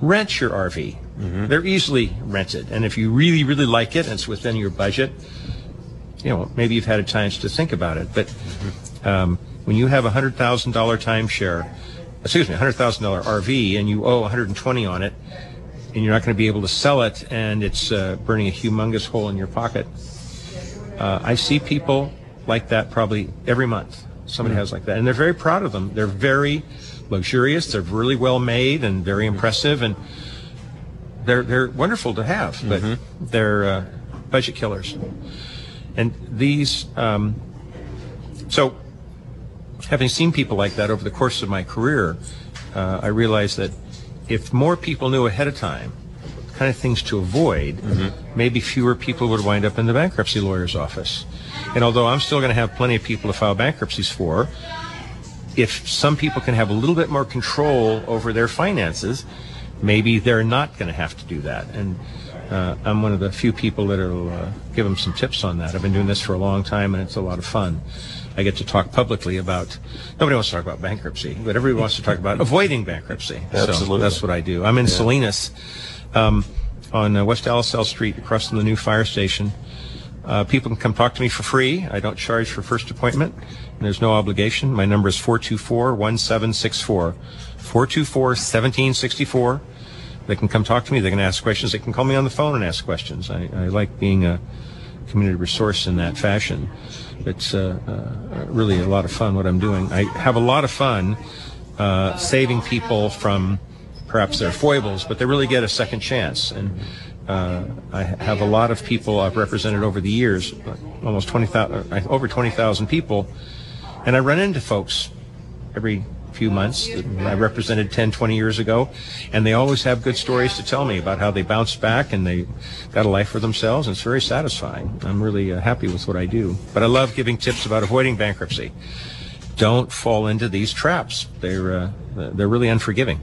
rent your RV. They're easily rented, and if you really, really like it and it's within your budget, you know maybe you've had a chance to think about it. But um, when you have a hundred thousand dollar timeshare, excuse me, a hundred thousand dollar RV, and you owe 120 on it, and you're not going to be able to sell it, and it's uh, burning a humongous hole in your pocket. Uh, I see people like that probably every month. Somebody
Hmm.
has like that, and they're very proud of them. They're very luxurious. They're really well made and very impressive, and they're they're wonderful to have. But they're uh, budget killers. And these, um, so having seen people like that over the course of my career, uh, I realized that if more people knew ahead of time the kind of things to avoid, maybe fewer people would wind up in the bankruptcy lawyer's office. And although I'm still going to have plenty of people to file bankruptcies for, if some people can have a little bit more control over their finances, maybe they're not going to have to do that. And uh, I'm one of the few people that'll uh, give them some tips on that. I've been doing this for a long time, and it's a lot of fun. I get to talk publicly about. Nobody wants to talk about bankruptcy, but everybody wants to talk about avoiding bankruptcy. So
Absolutely.
that's what I do. I'm in
Yeah.
Salinas, um, on uh, West Alisal Street, across from the new fire station. Uh, people can come talk to me for free. I don't charge for first appointment, and there's no obligation. My number is 424-1764. 424-1764. They can come talk to me. They can ask questions. They can call me on the phone and ask questions. I, I like being a community resource in that fashion. It's uh, uh, really a lot of fun what I'm doing. I have a lot of fun uh, saving people from perhaps their foibles, but they really get a second chance. And uh, I have a lot of people I've represented over the years, almost 20,000, uh, over 20,000 people, and I run into folks every few months that I represented 10, 20 years ago, and they always have good stories to tell me about how they bounced back and they got a life for themselves, and it's very satisfying. I'm really uh, happy with what I do. But I love giving tips about avoiding bankruptcy. Don't fall into these traps. They're, uh, they're really unforgiving.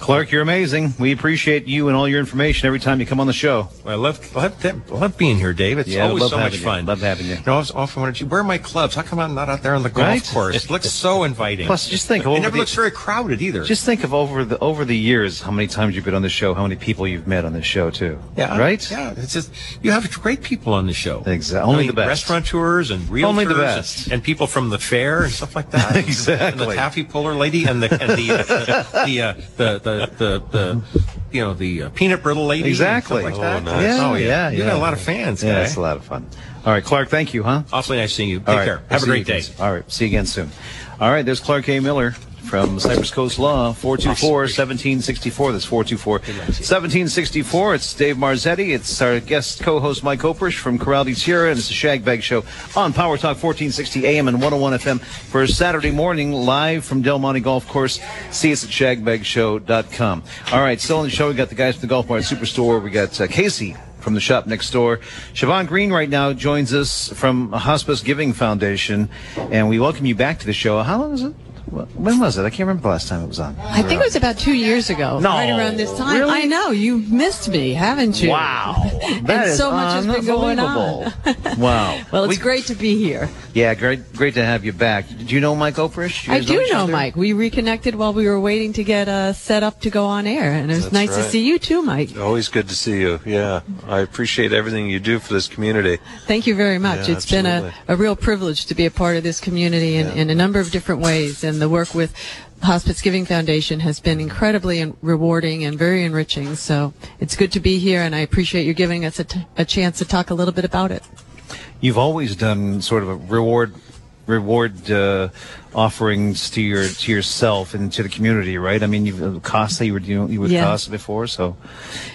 Clark, you're amazing. We appreciate you and all your information every time you come on the show.
I love love, love being here, Dave. It's
Yeah,
always so much
you.
fun.
Love having you.
You know, I was often you. Where are my clubs? How come I'm not out there on the golf
Right?
course? It looks so inviting.
Plus, just think
it never
the-
looks very crowded either.
Just think of over the over the years how many times you've been on the show, how many people you've met on this show too.
yeah,
Right?
Yeah, it's just you have great people on the show.
Exactly. Only the best.
Restaurateurs and realtors
Only the
and-
best.
And, people from the fair and stuff like that.
Exactly. [laughs]
And the taffy puller lady and the and the uh, [laughs] the, uh, the, the the the you know the uh, peanut brittle lady.
Exactly.
like that.
Yeah,
Oh yeah.
yeah,
You got a lot of fans.
Yeah,
guy.
it's a lot of fun. All right, Clark, thank you, huh?
Awfully nice seeing you. Take
right,
care.
we'll
Have a great day.
All right, see you again soon. All right, there's Clark A. Miller from Cypress Coast Law, 424-1764. That's 424-1764. It's Dave Marzetti. It's our guest co-host Mike Oprish from Corral de Tierra, and it's the Shag Bag Show on Power Talk 1460 AM and 101 FM for Saturday morning, live from Del Monte Golf Course. See us at shagbagshow.com. All right, still on the show, we got the guys from the Golf Mart Superstore. We got uh, Casey from the shop next door. Siobhan Green right now joins us from Hospice Giving Foundation, and we welcome you back to the show. How long is it? Wh- When was it? I can't remember the last time it was on.
I think it was about two years ago,
No,
right around this time.
really?
I know you've missed me, haven't you?
Wow, [laughs]
and
that is
so much has been going on.
unbelievable. [laughs] wow.
Well, it's
We-
great to be here.
Yeah, great, great to have you back. Do you know Mike Oprish?
I do
each
know
other?
Mike. We reconnected while we were waiting to get uh, set up to go on air, and it was
That's
nice to see you too, Mike.
Always good to see you. Yeah, I appreciate everything you do for this community.
Thank you very much.
Yeah,
It's been a, a real privilege to be a part of this community in, in a number of different ways. And the work with Hospice Giving Foundation has been incredibly rewarding and very enriching. So it's good to be here, and I appreciate you giving us a, t- a chance to talk a little bit about it.
You've always done sort of a reward reward uh, offerings to your to yourself and to the community, right? I mean, you've uh, Casa, you were doing you were with
Yeah.
Casa before, so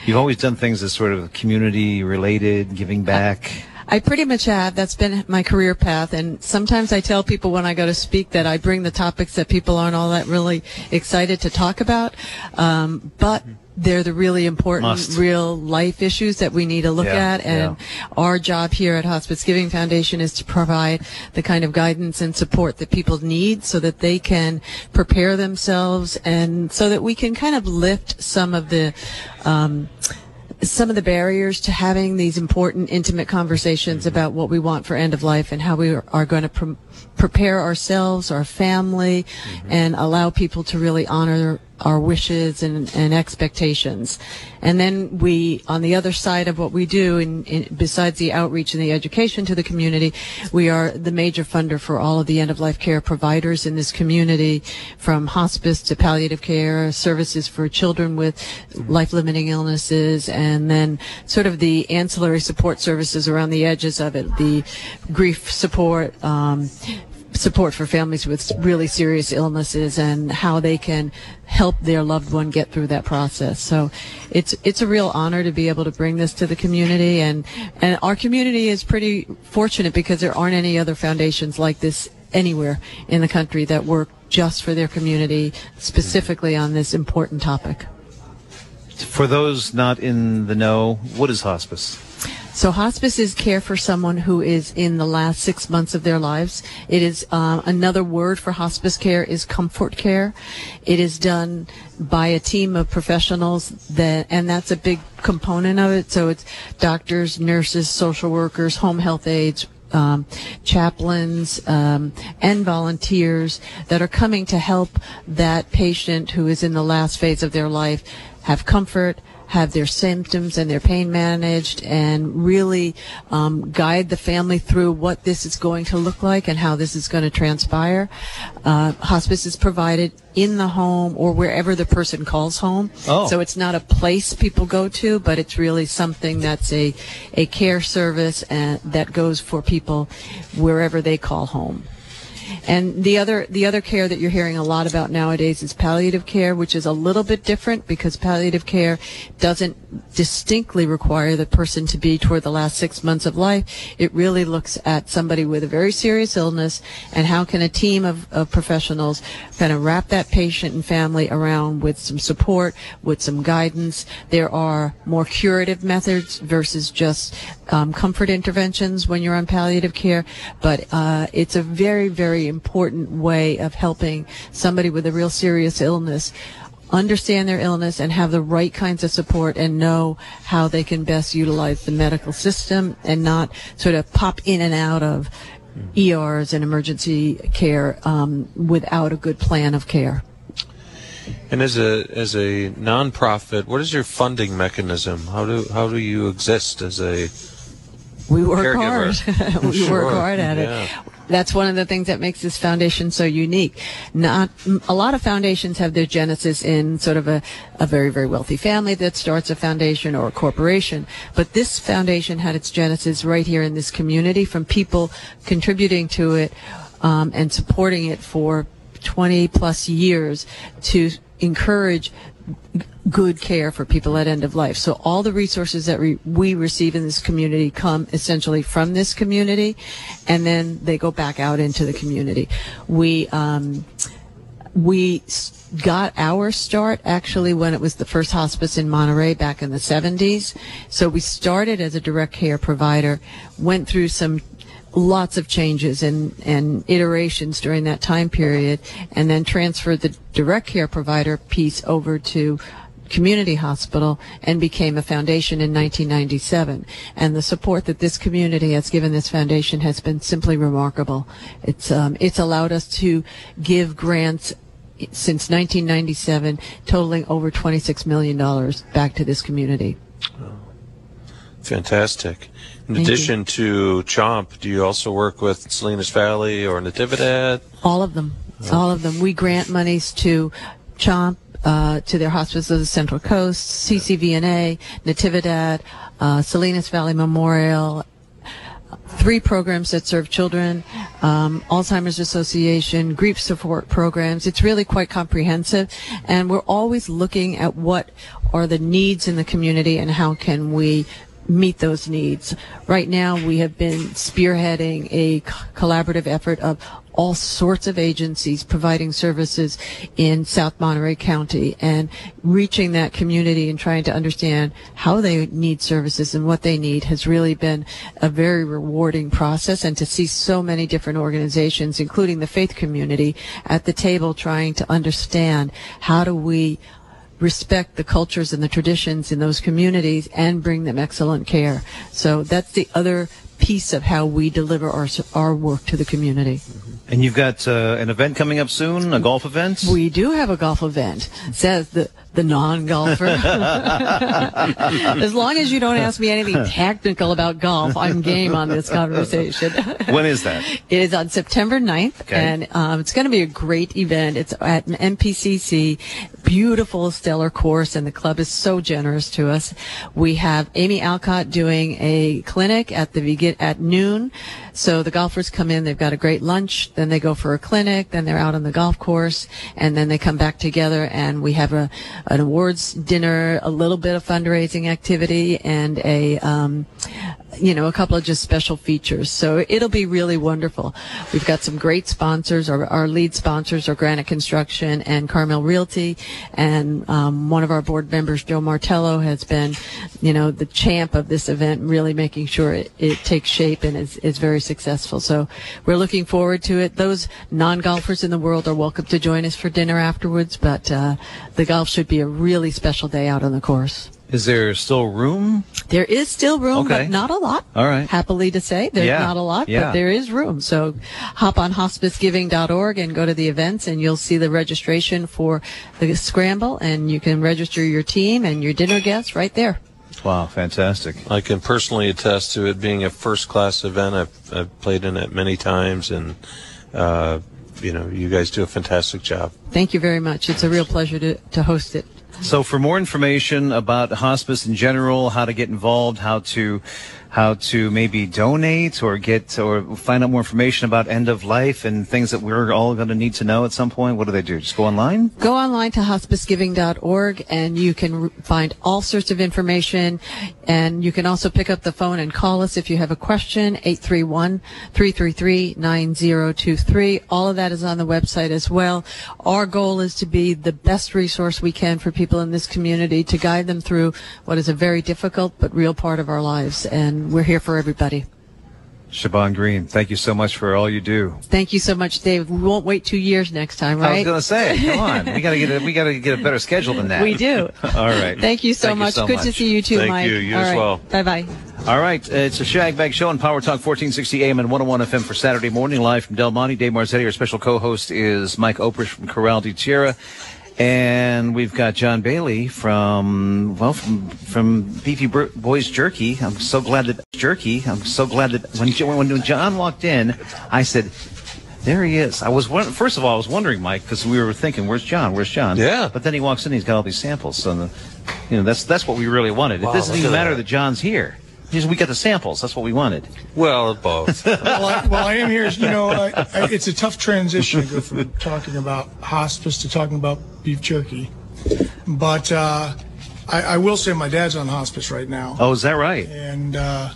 you've always done things as sort of community related, giving back.
I pretty much have. That's been my career path. And sometimes I tell people when I go to speak that I bring the topics that people aren't all that really excited to talk about. Um, but they're the really important
Must.
real life issues that we need to look
Yeah,
at. And our job here at Hospice Giving Foundation is to provide the kind of guidance and support that people need so that they can prepare themselves and so that we can kind of lift some of the, um, some of the barriers to having these important, intimate conversations about what we want for end of life and how we are, going to pre- prepare ourselves, our family, mm-hmm. and allow people to really honor our wishes and, and expectations. And then we, on the other side of what we do, in, in, besides the outreach and the education to the community, we are the major funder for all of the end of life care providers in this community, from hospice to palliative care, services for children with life limiting illnesses, and then sort of the ancillary support services around the edges of it, the grief support, um, support for families with really serious illnesses and how they can help their loved one get through that process. So it's it's a real honor to be able to bring this to the community and and our community is pretty fortunate because there aren't any other foundations like this anywhere in the country that work just for their community specifically on this important topic.
For those not in the know, what is hospice?
So hospice is care for someone who is in the last six months of their lives. It is uh, another word for hospice care is comfort care. It is done by a team of professionals that, and that's a big component of it. So it's doctors, nurses, social workers, home health aides, um, chaplains um, and volunteers that are coming to help that patient who is in the last phase of their life have comfort, have their symptoms and their pain managed, and really um, guide the family through what this is going to look like and how this is going to transpire. Uh, hospice is provided in the home or wherever the person calls home.
Oh.
So it's not a place people go to, but it's really something that's a, a care service and that goes for people wherever they call home. And the other the other care that you're hearing a lot about nowadays is palliative care, which is a little bit different because palliative care doesn't distinctly require the person to be toward the last six months of life. It really looks at somebody with a very serious illness and how can a team of, of professionals kind of wrap that patient and family around with some support, with some guidance. There are more curative methods versus just um, comfort interventions when you're on palliative care, but uh, it's a very, very important way of helping somebody with a real serious illness understand their illness and have the right kinds of support and know how they can best utilize the medical system and not sort of pop in and out of ERs and emergency care um, without a good plan of care.
And as a as a nonprofit, what is your funding mechanism? How do how do you exist as a
We work
caregiver?
hard. [laughs] we
Sure.
work hard at
Yeah.
it. That's one of the things that makes this foundation so unique. Not a lot of foundations have their genesis in sort of a, a very very wealthy family that starts a foundation or a corporation, but this foundation had its genesis right here in this community from people contributing to it um, and supporting it for 20 plus years to encourage good care for people at end of life. So all the resources that we, receive in this community come essentially from this community, and then they go back out into the community. We um, we got our start actually when it was the first hospice in Monterey back in the 70s. So we started as a direct care provider, went through some lots of changes and, and iterations during that time period, and then transferred the direct care provider piece over to community hospital and became a foundation in 1997. And the support that this community has given this foundation has been simply remarkable. It's um, it's allowed us to give grants since 1997, totaling over 26 million dollars back to this community.
Fantastic. In
Thank you.
addition to Chomp, do you also work with Salinas Valley or Natividad?
All of them. All of them. We grant monies to CHOMP, uh, to their hospices of the Central Coast, CCVNA, Natividad, uh, Salinas Valley Memorial, three programs that serve children, um, Alzheimer's Association, grief support programs. It's really quite comprehensive, and we're always looking at what are the needs in the community and how can we meet those needs. Right now, we have been spearheading a collaborative effort of all sorts of agencies providing services in South Monterey County and reaching that community and trying to understand how they need services and what they need has really been a very rewarding process and to see so many different organizations including the faith community at the table trying to understand how do we respect the cultures and the traditions in those communities and bring them excellent care. So that's the other piece of how we deliver our our work to the community. Mm-hmm.
And you've got uh, an event coming up soon, a golf event.
We do have a golf event. Says the the non-golfer. [laughs] as long as you don't ask me anything technical about golf, I'm game on this conversation.
when is that?
It is on September 9th,
Okay.
and um, it's going to be a great event. It's at an MPCC, beautiful, stellar course, and the club is so generous to us. We have Amy Alcott doing a clinic at the at noon. So the golfers come in, they've got a great lunch, then they go for a clinic, then they're out on the golf course, and then they come back together, and we have a an awards dinner, a little bit of fundraising activity, and a um, you know, a couple of just special features. So it'll be really wonderful. We've got some great sponsors. Our, our lead sponsors are Granite Construction and Carmel Realty. And um, one of our board members, Joe Martello, has been, you know, the champ of this event, really making sure it, it takes shape and is, is very successful. So we're looking forward to it. Those non-golfers in the world are welcome to join us for dinner afterwards, but uh, the golf should be a really special day out on the course.
Is there still room?
There is still room,
Okay.
but not a lot.
All right.
Happily to say, there's
Yeah.
not a lot,
Yeah.
but there is room. So hop on hospicegiving.org and go to the events and you'll see the registration for the scramble and you can register your team and your dinner guests right there.
Wow, fantastic.
I can personally attest to it being a first class event. I've, I've played in it many times, and uh, you know, you guys do a fantastic job.
Thank you very much. It's a real pleasure to, to host it.
So, for more information about hospice in general, how to get involved, how to how to maybe donate or get or find out more information about end of life and things that we're all going to need to know at some point, what do they do? Just go online?
Go online to hospicegiving.org and you can find all sorts of information. And you can also pick up the phone and call us if you have a question, 831-333-9023. All of that is on the website as well. Our goal is to be the best resource we can for people in this community to guide them through what is a very difficult but real part of our lives. And we're here for everybody.
Siobhan Green, thank you so much for all you do.
Thank you so much, Dave. We won't wait two years next time, right?
I was going to say, come on, [laughs] we got to get a, we got to get a better schedule than that.
We do. [laughs]
all right.
Thank you so
Thank
much.
so
Good
much.
to see you too,
Thank
Mike.
you. You
All
as
right.
well.
Bye bye.
All right, uh, it's a Shag Bag Show on Power Talk 1460 AM and 101 FM for Saturday morning, live from Del Monte. Dave Marzetti, our special co-host, is Mike Oprich from Corral de Tierra. And we've got John Bailey from, well, from, from Beefy Boys Jerky. I'm so glad that, Jerky, I'm so glad that when, when John walked in, I said, there he is. I was first of all, I was wondering, Mike, because we were thinking, "Where's John? Where's John?" Yeah. But then he walks in, he's got all these samples. So, the, you know, that's that's what we really wanted.
Wow,
it doesn't even matter
that.
that John's here. Just we got the samples. That's what we wanted.
Well, both. [laughs]
well, I, well, I am here. You know, I, I, it's a tough transition to [laughs] go from talking about hospice to talking about beef jerky. But uh, I, I will say my dad's on hospice right now.
Oh, is that right?
And, uh,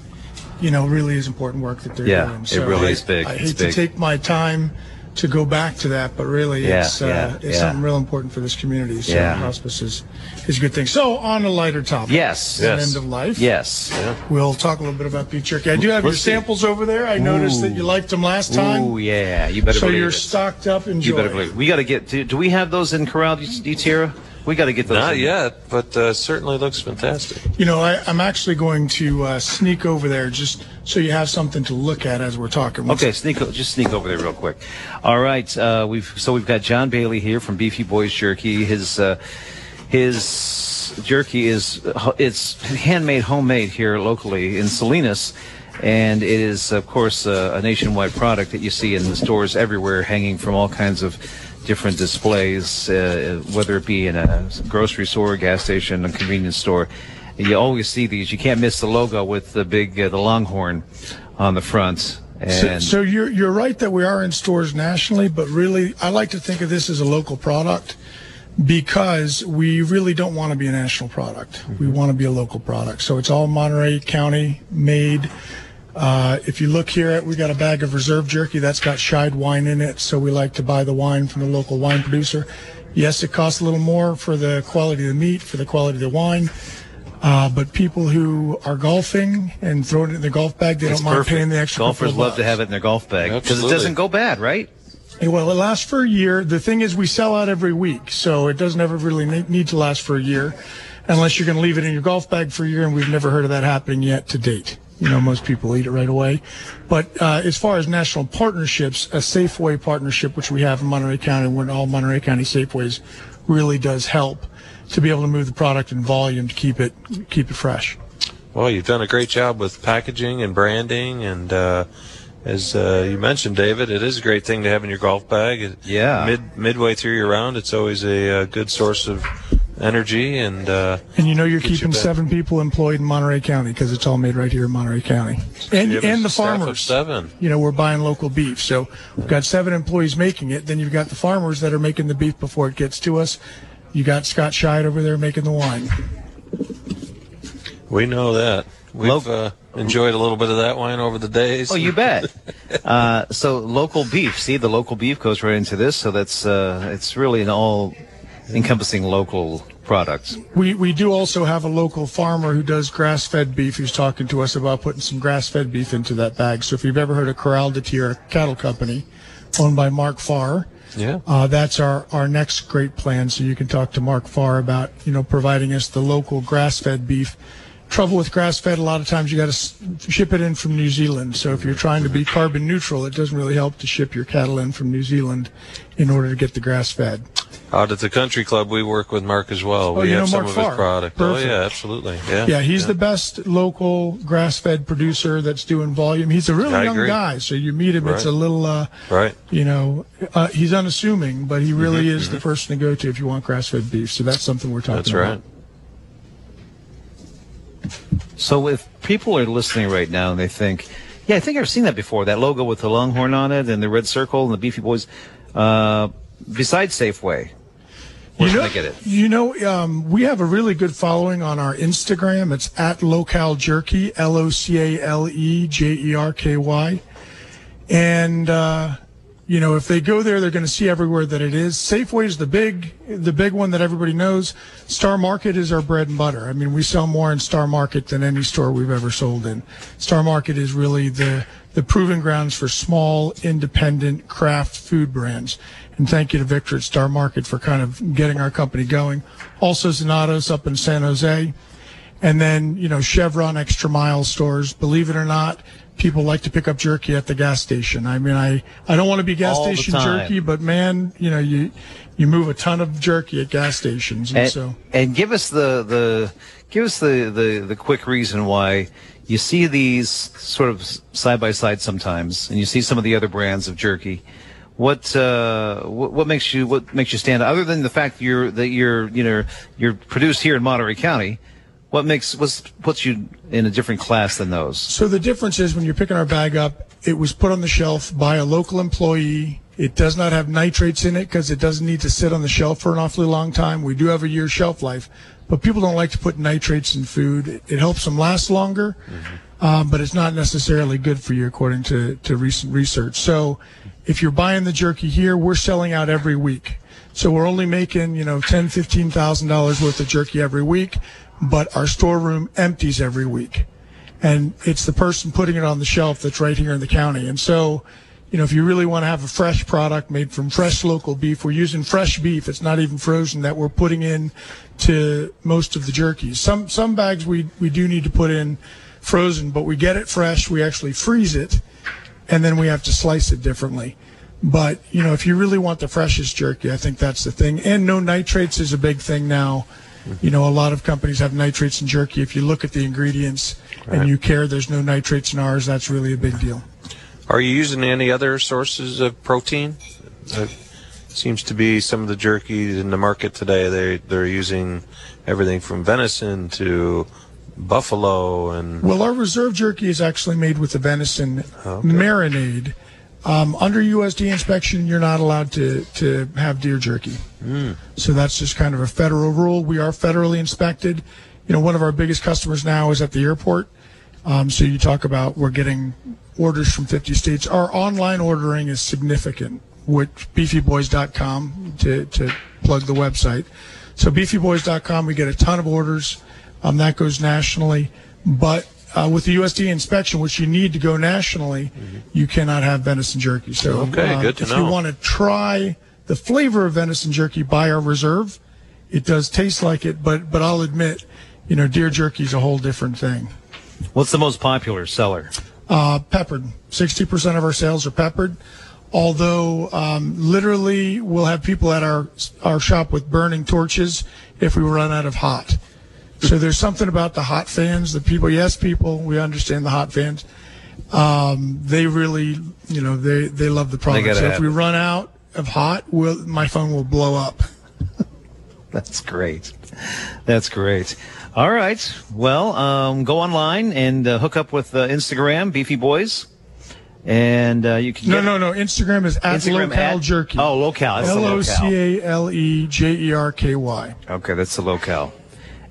you know, really is important work that they're
Yeah,
doing.
it really
I,
is big.
I
It's
hate
big.
to take my time to go back to that, but really
Yeah,
it's, uh,
yeah,
it's
yeah.
something real important for this community. So
Yeah.
hospice is, is a good thing. So on a lighter topic.
Yes.
on
Yes.
End of life.
Yes.
We'll talk a little bit about beef jerky. I do have your
Let's see.
samples over there. I noticed that you liked them last time.
Oh yeah, you better
so
believe
you're
it.
stocked up. Enjoy.
You better believe. it. We got to get. Do, do we have those in Corral de de Tierra? We got to get those.
Not
in.
yet, but uh, certainly looks fantastic.
You know, I, I'm actually going to uh, sneak over there just so you have something to look at as we're talking.
Okay, sneak. Just sneak over there real quick. All right, uh, we've so we've got John Bailey here from Beefy Boys Jerky. His uh, his jerky is uh, it's handmade, homemade here locally in Salinas. And it is, of course, uh, a nationwide product that you see in the stores everywhere, hanging from all kinds of different displays, uh, whether it be in a grocery store, gas station, a convenience store. You always see these. You can't miss the logo with the big, uh, the Longhorn on the front.
So,
And
so you're you're right that we are in stores nationally, but really, I like to think of this as a local product because we really don't want to be a national product. We want to be a local product. So it's all Monterey County made. Uh, if you look here, at we got a bag of reserve jerky that's got Scheid wine in it. So we like to buy the wine from the local wine producer. Yes, it costs a little more for the quality of the meat, for the quality of the wine. Uh, but people who are golfing and throwing it in the golf bag, they
It's
don't mind
perfect.
paying the extra.
Golfers
couple of
love to have it in their golf bag because it
Absolutely.
doesn't go bad, right?
Hey, Well, it lasts for a year. The thing is, we sell out every week, so it doesn't ever really ne- need to last for a year, unless you're going to leave it in your golf bag for a year. And we've never heard of that happening yet to date. You know, most people eat it right away. But uh, as far as national partnerships, a Safeway partnership, which we have in Monterey County, we're in all Monterey County Safeways, really does help to be able to move the product in volume to keep it keep it fresh.
Well, you've done a great job with packaging and branding, and uh, as uh, you mentioned, David, it is a great thing to have in your golf bag.
Yeah.
Mid midway through your round, it's always a, uh good source of energy, and uh,
And you know you're
Get you
keeping
back.
seven people employed in Monterey County because it's all made right here in Monterey County, and
you
and the farmers.
seven.
You know we're buying local beef, so we've got seven employees making it. Then you've got the farmers that are making the beef before it gets to us. You got Scott Scheid over there making the wine.
We know that. We've uh, enjoyed a little bit of that wine over the days.
Oh, you bet. [laughs] uh, so local beef. See, the local beef goes right into this. So that's uh, it's really an all encompassing local products.
We we do also have a local farmer who does grass fed beef who's talking to us about putting some grass fed beef into that bag. So if you've ever heard of Corral de Tierra Cattle Company, owned by Mark Farr,
Yeah.
Uh, that's our, our next great plan. So you can talk to Mark Farr about, you know, providing us the local grass fed beef. Trouble with grass fed, a lot of times you got to ship it in from New Zealand. So if you're trying to be carbon neutral, it doesn't really help to ship your cattle in from New Zealand in order to get the grass fed.
Out at the country club, we work with Mark as well.
Oh,
we have some
Mark
of
Farr.
his product.
Perfect.
Oh yeah, absolutely. Yeah.
Yeah, he's the best local grass-fed producer that's doing volume. He's a really
I
young
agree.
guy, so you meet him, it's a little, uh,
Right.
you know, uh, he's unassuming, but he really
Mhm,
is the person to go to if you want grass-fed beef. So that's something we're talking
That's
about.
right.
So if people are listening right now and they think, yeah, I think I've seen that before, that logo with the longhorn on it and the red circle and the Beefy Boys, uh, besides Safeway, where
you know,
get it?
You know, um, we have a really good following on our Instagram. It's at Local Jerky, L O C A L E J E R K Y. And, uh, you know, if they go there, they're going to see everywhere that it is. Safeway is the big, the big one that everybody knows. Star Market is our bread and butter. I mean, we sell more in Star Market than any store we've ever sold in. Star Market is really the, the proving grounds for small, independent craft food brands. And thank you to Victor at Star Market for kind of getting our company going. Also, Zanotto's up in San Jose. And then, you know, Chevron extra mile stores. Believe it or not, people like to pick up jerky at the gas station. I mean, I, I don't want to be gas
All
station jerky, but man, you know, you, you move a ton of jerky at gas stations. And,
And,
so,
and give us the, the give us the, the, the quick reason why you see these sort of side by side sometimes, and you see some of the other brands of jerky. What uh, what, what makes you what makes you stand out? Other than the fact you're that you're you know you're produced here in Monterey County, what makes what's puts you in a different class than those?
so the difference is when you're picking our bag up, it was put on the shelf by a local employee. It does not have nitrates in it because it doesn't need to sit on the shelf for an awfully long time. We do have a year shelf life, but people don't like to put nitrates in food. It, it helps them last longer, um, but it's not necessarily good for you according to, to recent research. So if you're buying the jerky here, we're selling out every week. So we're only making, you know, ten, fifteen thousand dollars worth of jerky every week, but our storeroom empties every week. And it's the person putting it on the shelf that's right here in the county. And so, you know, if you really want to have a fresh product made from fresh local beef, we're using fresh beef. It's not even frozen that we're putting in to most of the jerkies. Some some bags we we do need to put in frozen, but we get it fresh. We actually freeze it, and then we have to slice it differently. But you know, if you really want the freshest jerky, I think that's the thing. And no nitrates is a big thing now. You know, a lot of companies have nitrates in jerky. If you look at the ingredients
Right.
and you care there's no nitrates in ours, that's really a big deal.
Are you using any other sources of protein? It seems to be some of the jerky in the market today. They they're using everything from venison to buffalo and
Well, our reserve jerky is actually made with the venison marinade. Um, under USD inspection, you're not allowed to, to have deer jerky. So that's just kind of a federal rule. We are federally inspected. You know, one of our biggest customers now is at the airport. Um, so you talk about we're getting orders from 50 states. Our online ordering is significant, with beefyboys.com to, to plug the website. So beefyboys.com, we get a ton of orders. Um, that goes nationally. But uh, with the USDA inspection, which you need to go nationally, you cannot have venison jerky. So
Okay,
uh,
good to
if
know.
you want to try the flavor of venison jerky, buy our reserve. It does taste like it, but but I'll admit, you know, deer jerky is a whole different thing.
What's the most popular seller?
Uh, peppered. 60% of our sales are peppered. Although, um, literally, we'll have people at our, our shop with burning torches if we run out of hot. So there's something about the hot fans, the people, yes, people, we understand the hot fans. Um, they really, you know, they, they love the product. So if we
it.
run out of hot, we'll, my phone will blow up. [laughs]
That's great. That's great. All right. Well, um, go online and uh, hook up with uh, Instagram, Beefy Boys, and uh, you can
No, no, no. Instagram is at
Instagram
local
at-
jerky.
Oh, the
L O. C A L E J E R K Y.
Okay, that's the locale.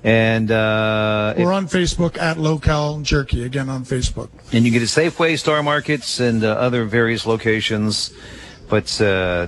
And uh,
We're on Facebook at Local Jerky, again on Facebook.
and you get it Safeway, Star Markets, and uh, other various locations. But uh,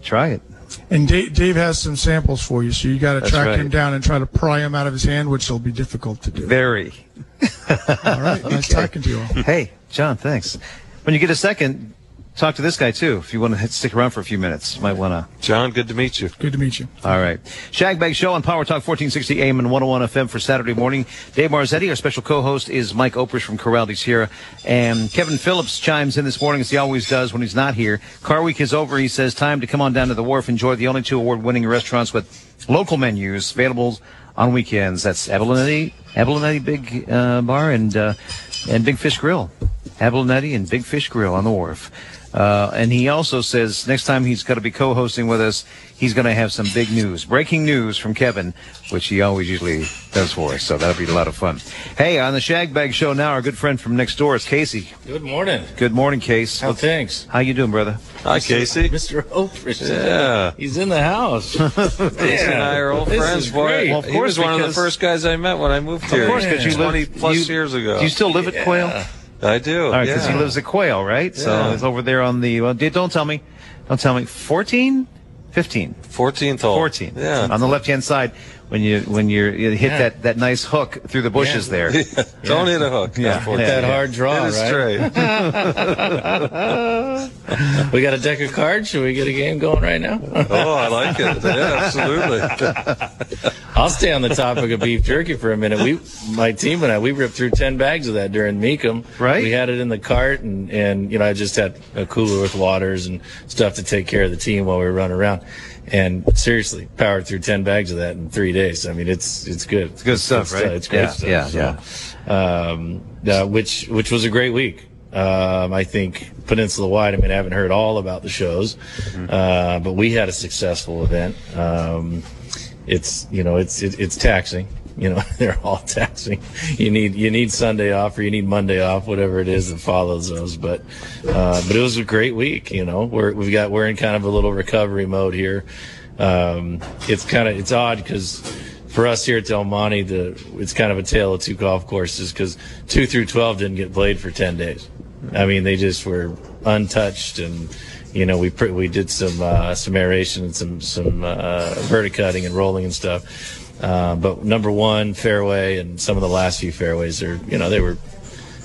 try it.
And Dave, Dave has some samples for you, so you got to track
right.
him down and try to pry him out of his hand, which will be difficult to do.
Very. [laughs]
All right, nice [laughs] talking to you all.
Hey, John, thanks. When you get a second, talk to this guy too. If you want to stick around for a few minutes, might want to.
John, good to meet you.
Good to meet you.
All right. Shagbag Show on Power Talk 1460 AM and 101 FM for Saturday morning. Dave Marzetti, our special co-host, is Mike Oprich from Corral here. And Kevin Phillips chimes in this morning, as he always does when he's not here. Car Week is over. He says, time to come on down to the wharf, enjoy the only two award-winning restaurants with local menus available on weekends. That's Abalonetti, Abalonetti Big uh, Bar and uh, and Big Fish Grill. Abalonetti and Big Fish Grill on the wharf. Uh, and he also says next time he's going to be co-hosting with us, he's going to have some big news, breaking news from Kevin, which he always usually does for us. So that'll be a lot of fun. Hey, on the Shagbag Show now, our good friend from next door is Casey.
Good morning.
Good morning, Case.
How things?
How you doing, brother?
Hi, Casey. [laughs]
Mr. Oprich.
Yeah.
He's in the house. [laughs]
Casey and I are old
This
friends.
is
Boy,
great.
he
Well, of
was
course,
one of the first guys I met when I moved here.
Of
here.
course, because you
20
live
plus
you-
years ago.
Do you still live at Quail?
I do.
All right, because
yeah.
he lives at Quail, right? So he's over there on the. Well, d- don't tell me. Don't tell me. 14? 15.
14th hole.
14.
Yeah.
On the left hand side, when you when you're, you hit
Yeah.
that, that nice hook through the bushes there. [laughs]
Don't hit a hook.
Yeah.
Not 14.
With that hard draw,
Hit it
right?
straight. [laughs] [laughs] [laughs]
we got a deck of cards. Should we get a game going right now?
oh, I like it. [laughs] Yeah, absolutely.
I'll stay on the topic of beef jerky for a minute. We, my team and I, we ripped through ten bags of that during Mecum.
Right.
We had it in the cart, and and you know I just had a cooler with waters and stuff to take care of the team while we were running around. And seriously, powered through ten bags of that in three days. I mean, it's it's good. It's
good stuff, right?
It's great
Yeah,
stuff.
yeah,
So, Um, uh, which which was a great week. Um, I think Peninsula wide. I mean, I haven't heard all about the shows, uh, but we had a successful event. Um, it's you know it's it, it's taxing. You know [laughs] they're all taxing. You need you need Sunday off or you need Monday off, whatever it is that follows those. But uh, but it was a great week. You know we're we've got we're in kind of a little recovery mode here. Um, it's kind of it's odd because for us here at Del Monte, the it's kind of a tale of two golf courses because two through twelve didn't get played for ten days. I mean, they just were untouched, and you know, we we did some uh, some aeration and some some uh, verticutting and rolling and stuff. Uh, but number one fairway and some of the last few fairways are, you know, they were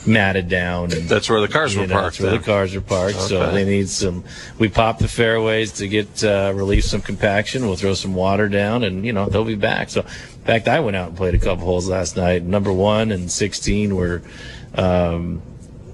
matted down. And,
That's where the cars were
know,
parked.
That's where
then.
the cars are parked. So they need some. We pop the fairways to get uh, relieve some compaction. We'll throw some water down, and you know they'll be back. So, in fact, I went out and played a couple holes last night. Number one and sixteen were um,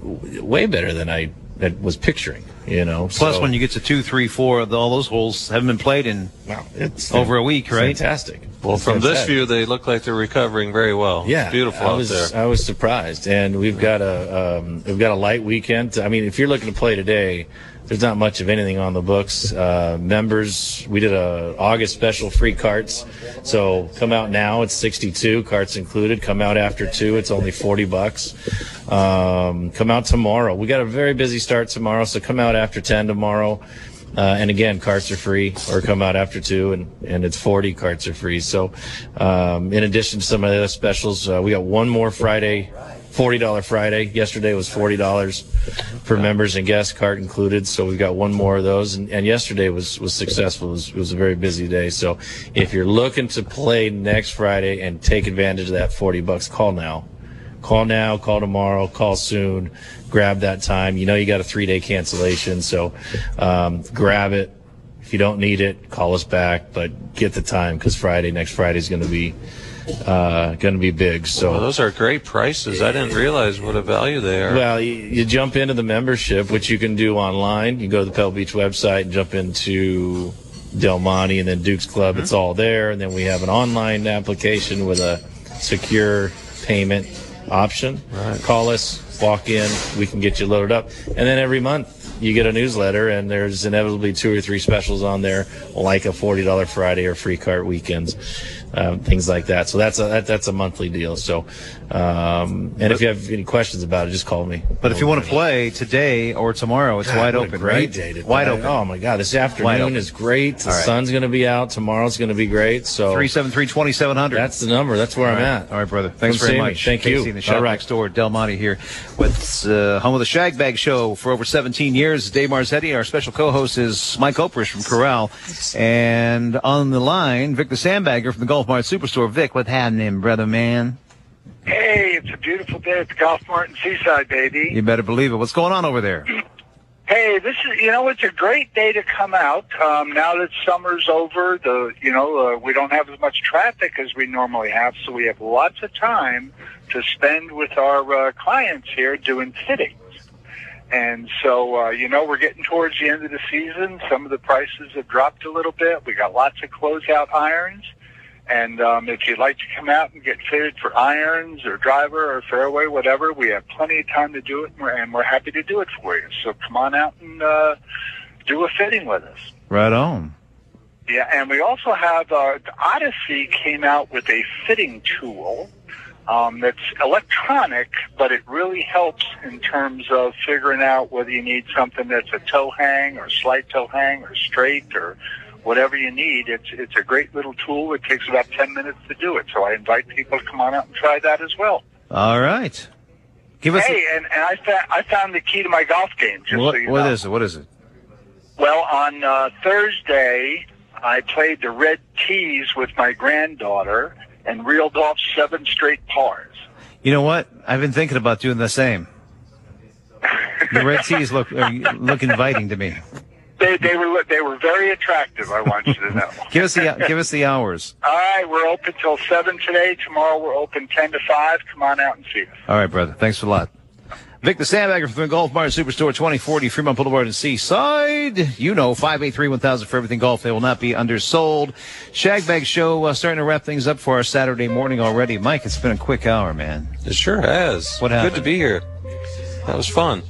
way better than I had- was picturing. You know.
Plus,
So-
when you get to two, three, four, all those holes haven't been played in
it's
over a week, right?
Fantastic.
Well, from this
Fantastic.
view, they look like they're recovering very well.
Yeah,
It's beautiful
I
out
was,
there.
I was surprised, and we've got a um, we've got a light weekend. I mean, if you're looking to play today, there's not much of anything on the books. Uh, members, we did a August special free carts, so come out now. It's 62 carts included. Come out after two, it's only 40 bucks. Um, come out tomorrow. We got a very busy start tomorrow, so come out after 10 tomorrow. Uh, and again, carts are free, or come out after two, and, and it's 40 carts are free. So, um, in addition to some of the other specials, uh, we got one more Friday, $40 Friday. Yesterday was $40 for members and guest cart included. So we've got one more of those. And, and yesterday was, was successful. It was, it was a very busy day. So if you're looking to play next Friday and take advantage of that 40 bucks, call now. Call now, call tomorrow, call soon, grab that time. You know you got a three day cancellation, so um, grab it. If you don't need it, call us back, but get the time because Friday, next Friday is going to be uh, going to be big. So
Well, those are great prices. I didn't realize what a value they are.
well, you, you jump into the membership, which you can do online. You go to the Pebble Beach website and jump into Del Monte and then Duke's Club. It's all there. And then we have an online application with a secure payment option. Call us, walk in, we can get you loaded up. And then every month you get a newsletter, and there's inevitably two or three specials on there, like a $40 Friday or free cart weekends, um, things like that. So that's a that, that's a monthly deal. So, um, and if you have any questions about it, just call me.
But if you want to play today or tomorrow, it's
God,
wide open,
great
right?
day to
wide open.
Oh my God, this afternoon is great. The
right.
sun's going to be out. Tomorrow's going to be great. So
Three seven three twenty seven hundred.
That's the number. That's where
All
I'm
right.
at.
All right, brother. Thanks
Come
very
see me.
much.
Thank
Casey
you.
in the shop
All right.
next door, Del Monte here with uh, home of the Shagbag Show for over 17 years. Dave Marzetti, our special co-host, is Mike Oprich from Corral, and on the line, Vic the Sandbagger from the Golf Mart Superstore. Vic, what happening, brother man?
Hey, it's a beautiful day at the Golf Mart in Seaside, baby.
You better believe it. What's going on over there?
Hey, this is you know it's a great day to come out. Um, now that summer's over, the you know uh, we don't have as much traffic as we normally have, so we have lots of time to spend with our uh, clients here doing fittings. And so uh, you know we're getting towards the end of the season. Some of the prices have dropped a little bit. We got lots of closeout irons. And um, if you'd like to come out and get fitted for irons or driver or fairway, whatever, we have plenty of time to do it, and we're, and we're happy to do it for you. So come on out and uh, do a fitting with us.
Right on.
Yeah, and we also have uh, Odyssey came out with a fitting tool um, that's electronic, but it really helps in terms of figuring out whether you need something that's a toe hang or slight toe hang or straight or whatever you need. It's it's a great little tool. It takes about ten minutes to do it. So I invite people to come on out and try that as well.
All right. Give us.
hey, and, and I found I found the key to my golf game. Just
what,
so you
what is it? What is it?
Well, on uh, Thursday, I played the red tees with my granddaughter and reeled off seven straight pars.
You know what? I've been thinking about doing the same. The red tees look look inviting to me.
They they were they were very attractive. I want you to know. [laughs]
Give us the give us the hours.
All right, we're open till seven today. Tomorrow we're open ten to five. Come on out and see us.
All right, brother. Thanks a lot. Vic the Sandbagger from the Golf Mart Superstore, 2040 Fremont Boulevard and Seaside. You know, 583-1000 for everything golf. They will not be undersold. Shagbag Show uh, starting to wrap things up for our Saturday morning already. Mike, it's been a quick hour, man.
It sure has.
What happened?
Good to be here. That was fun.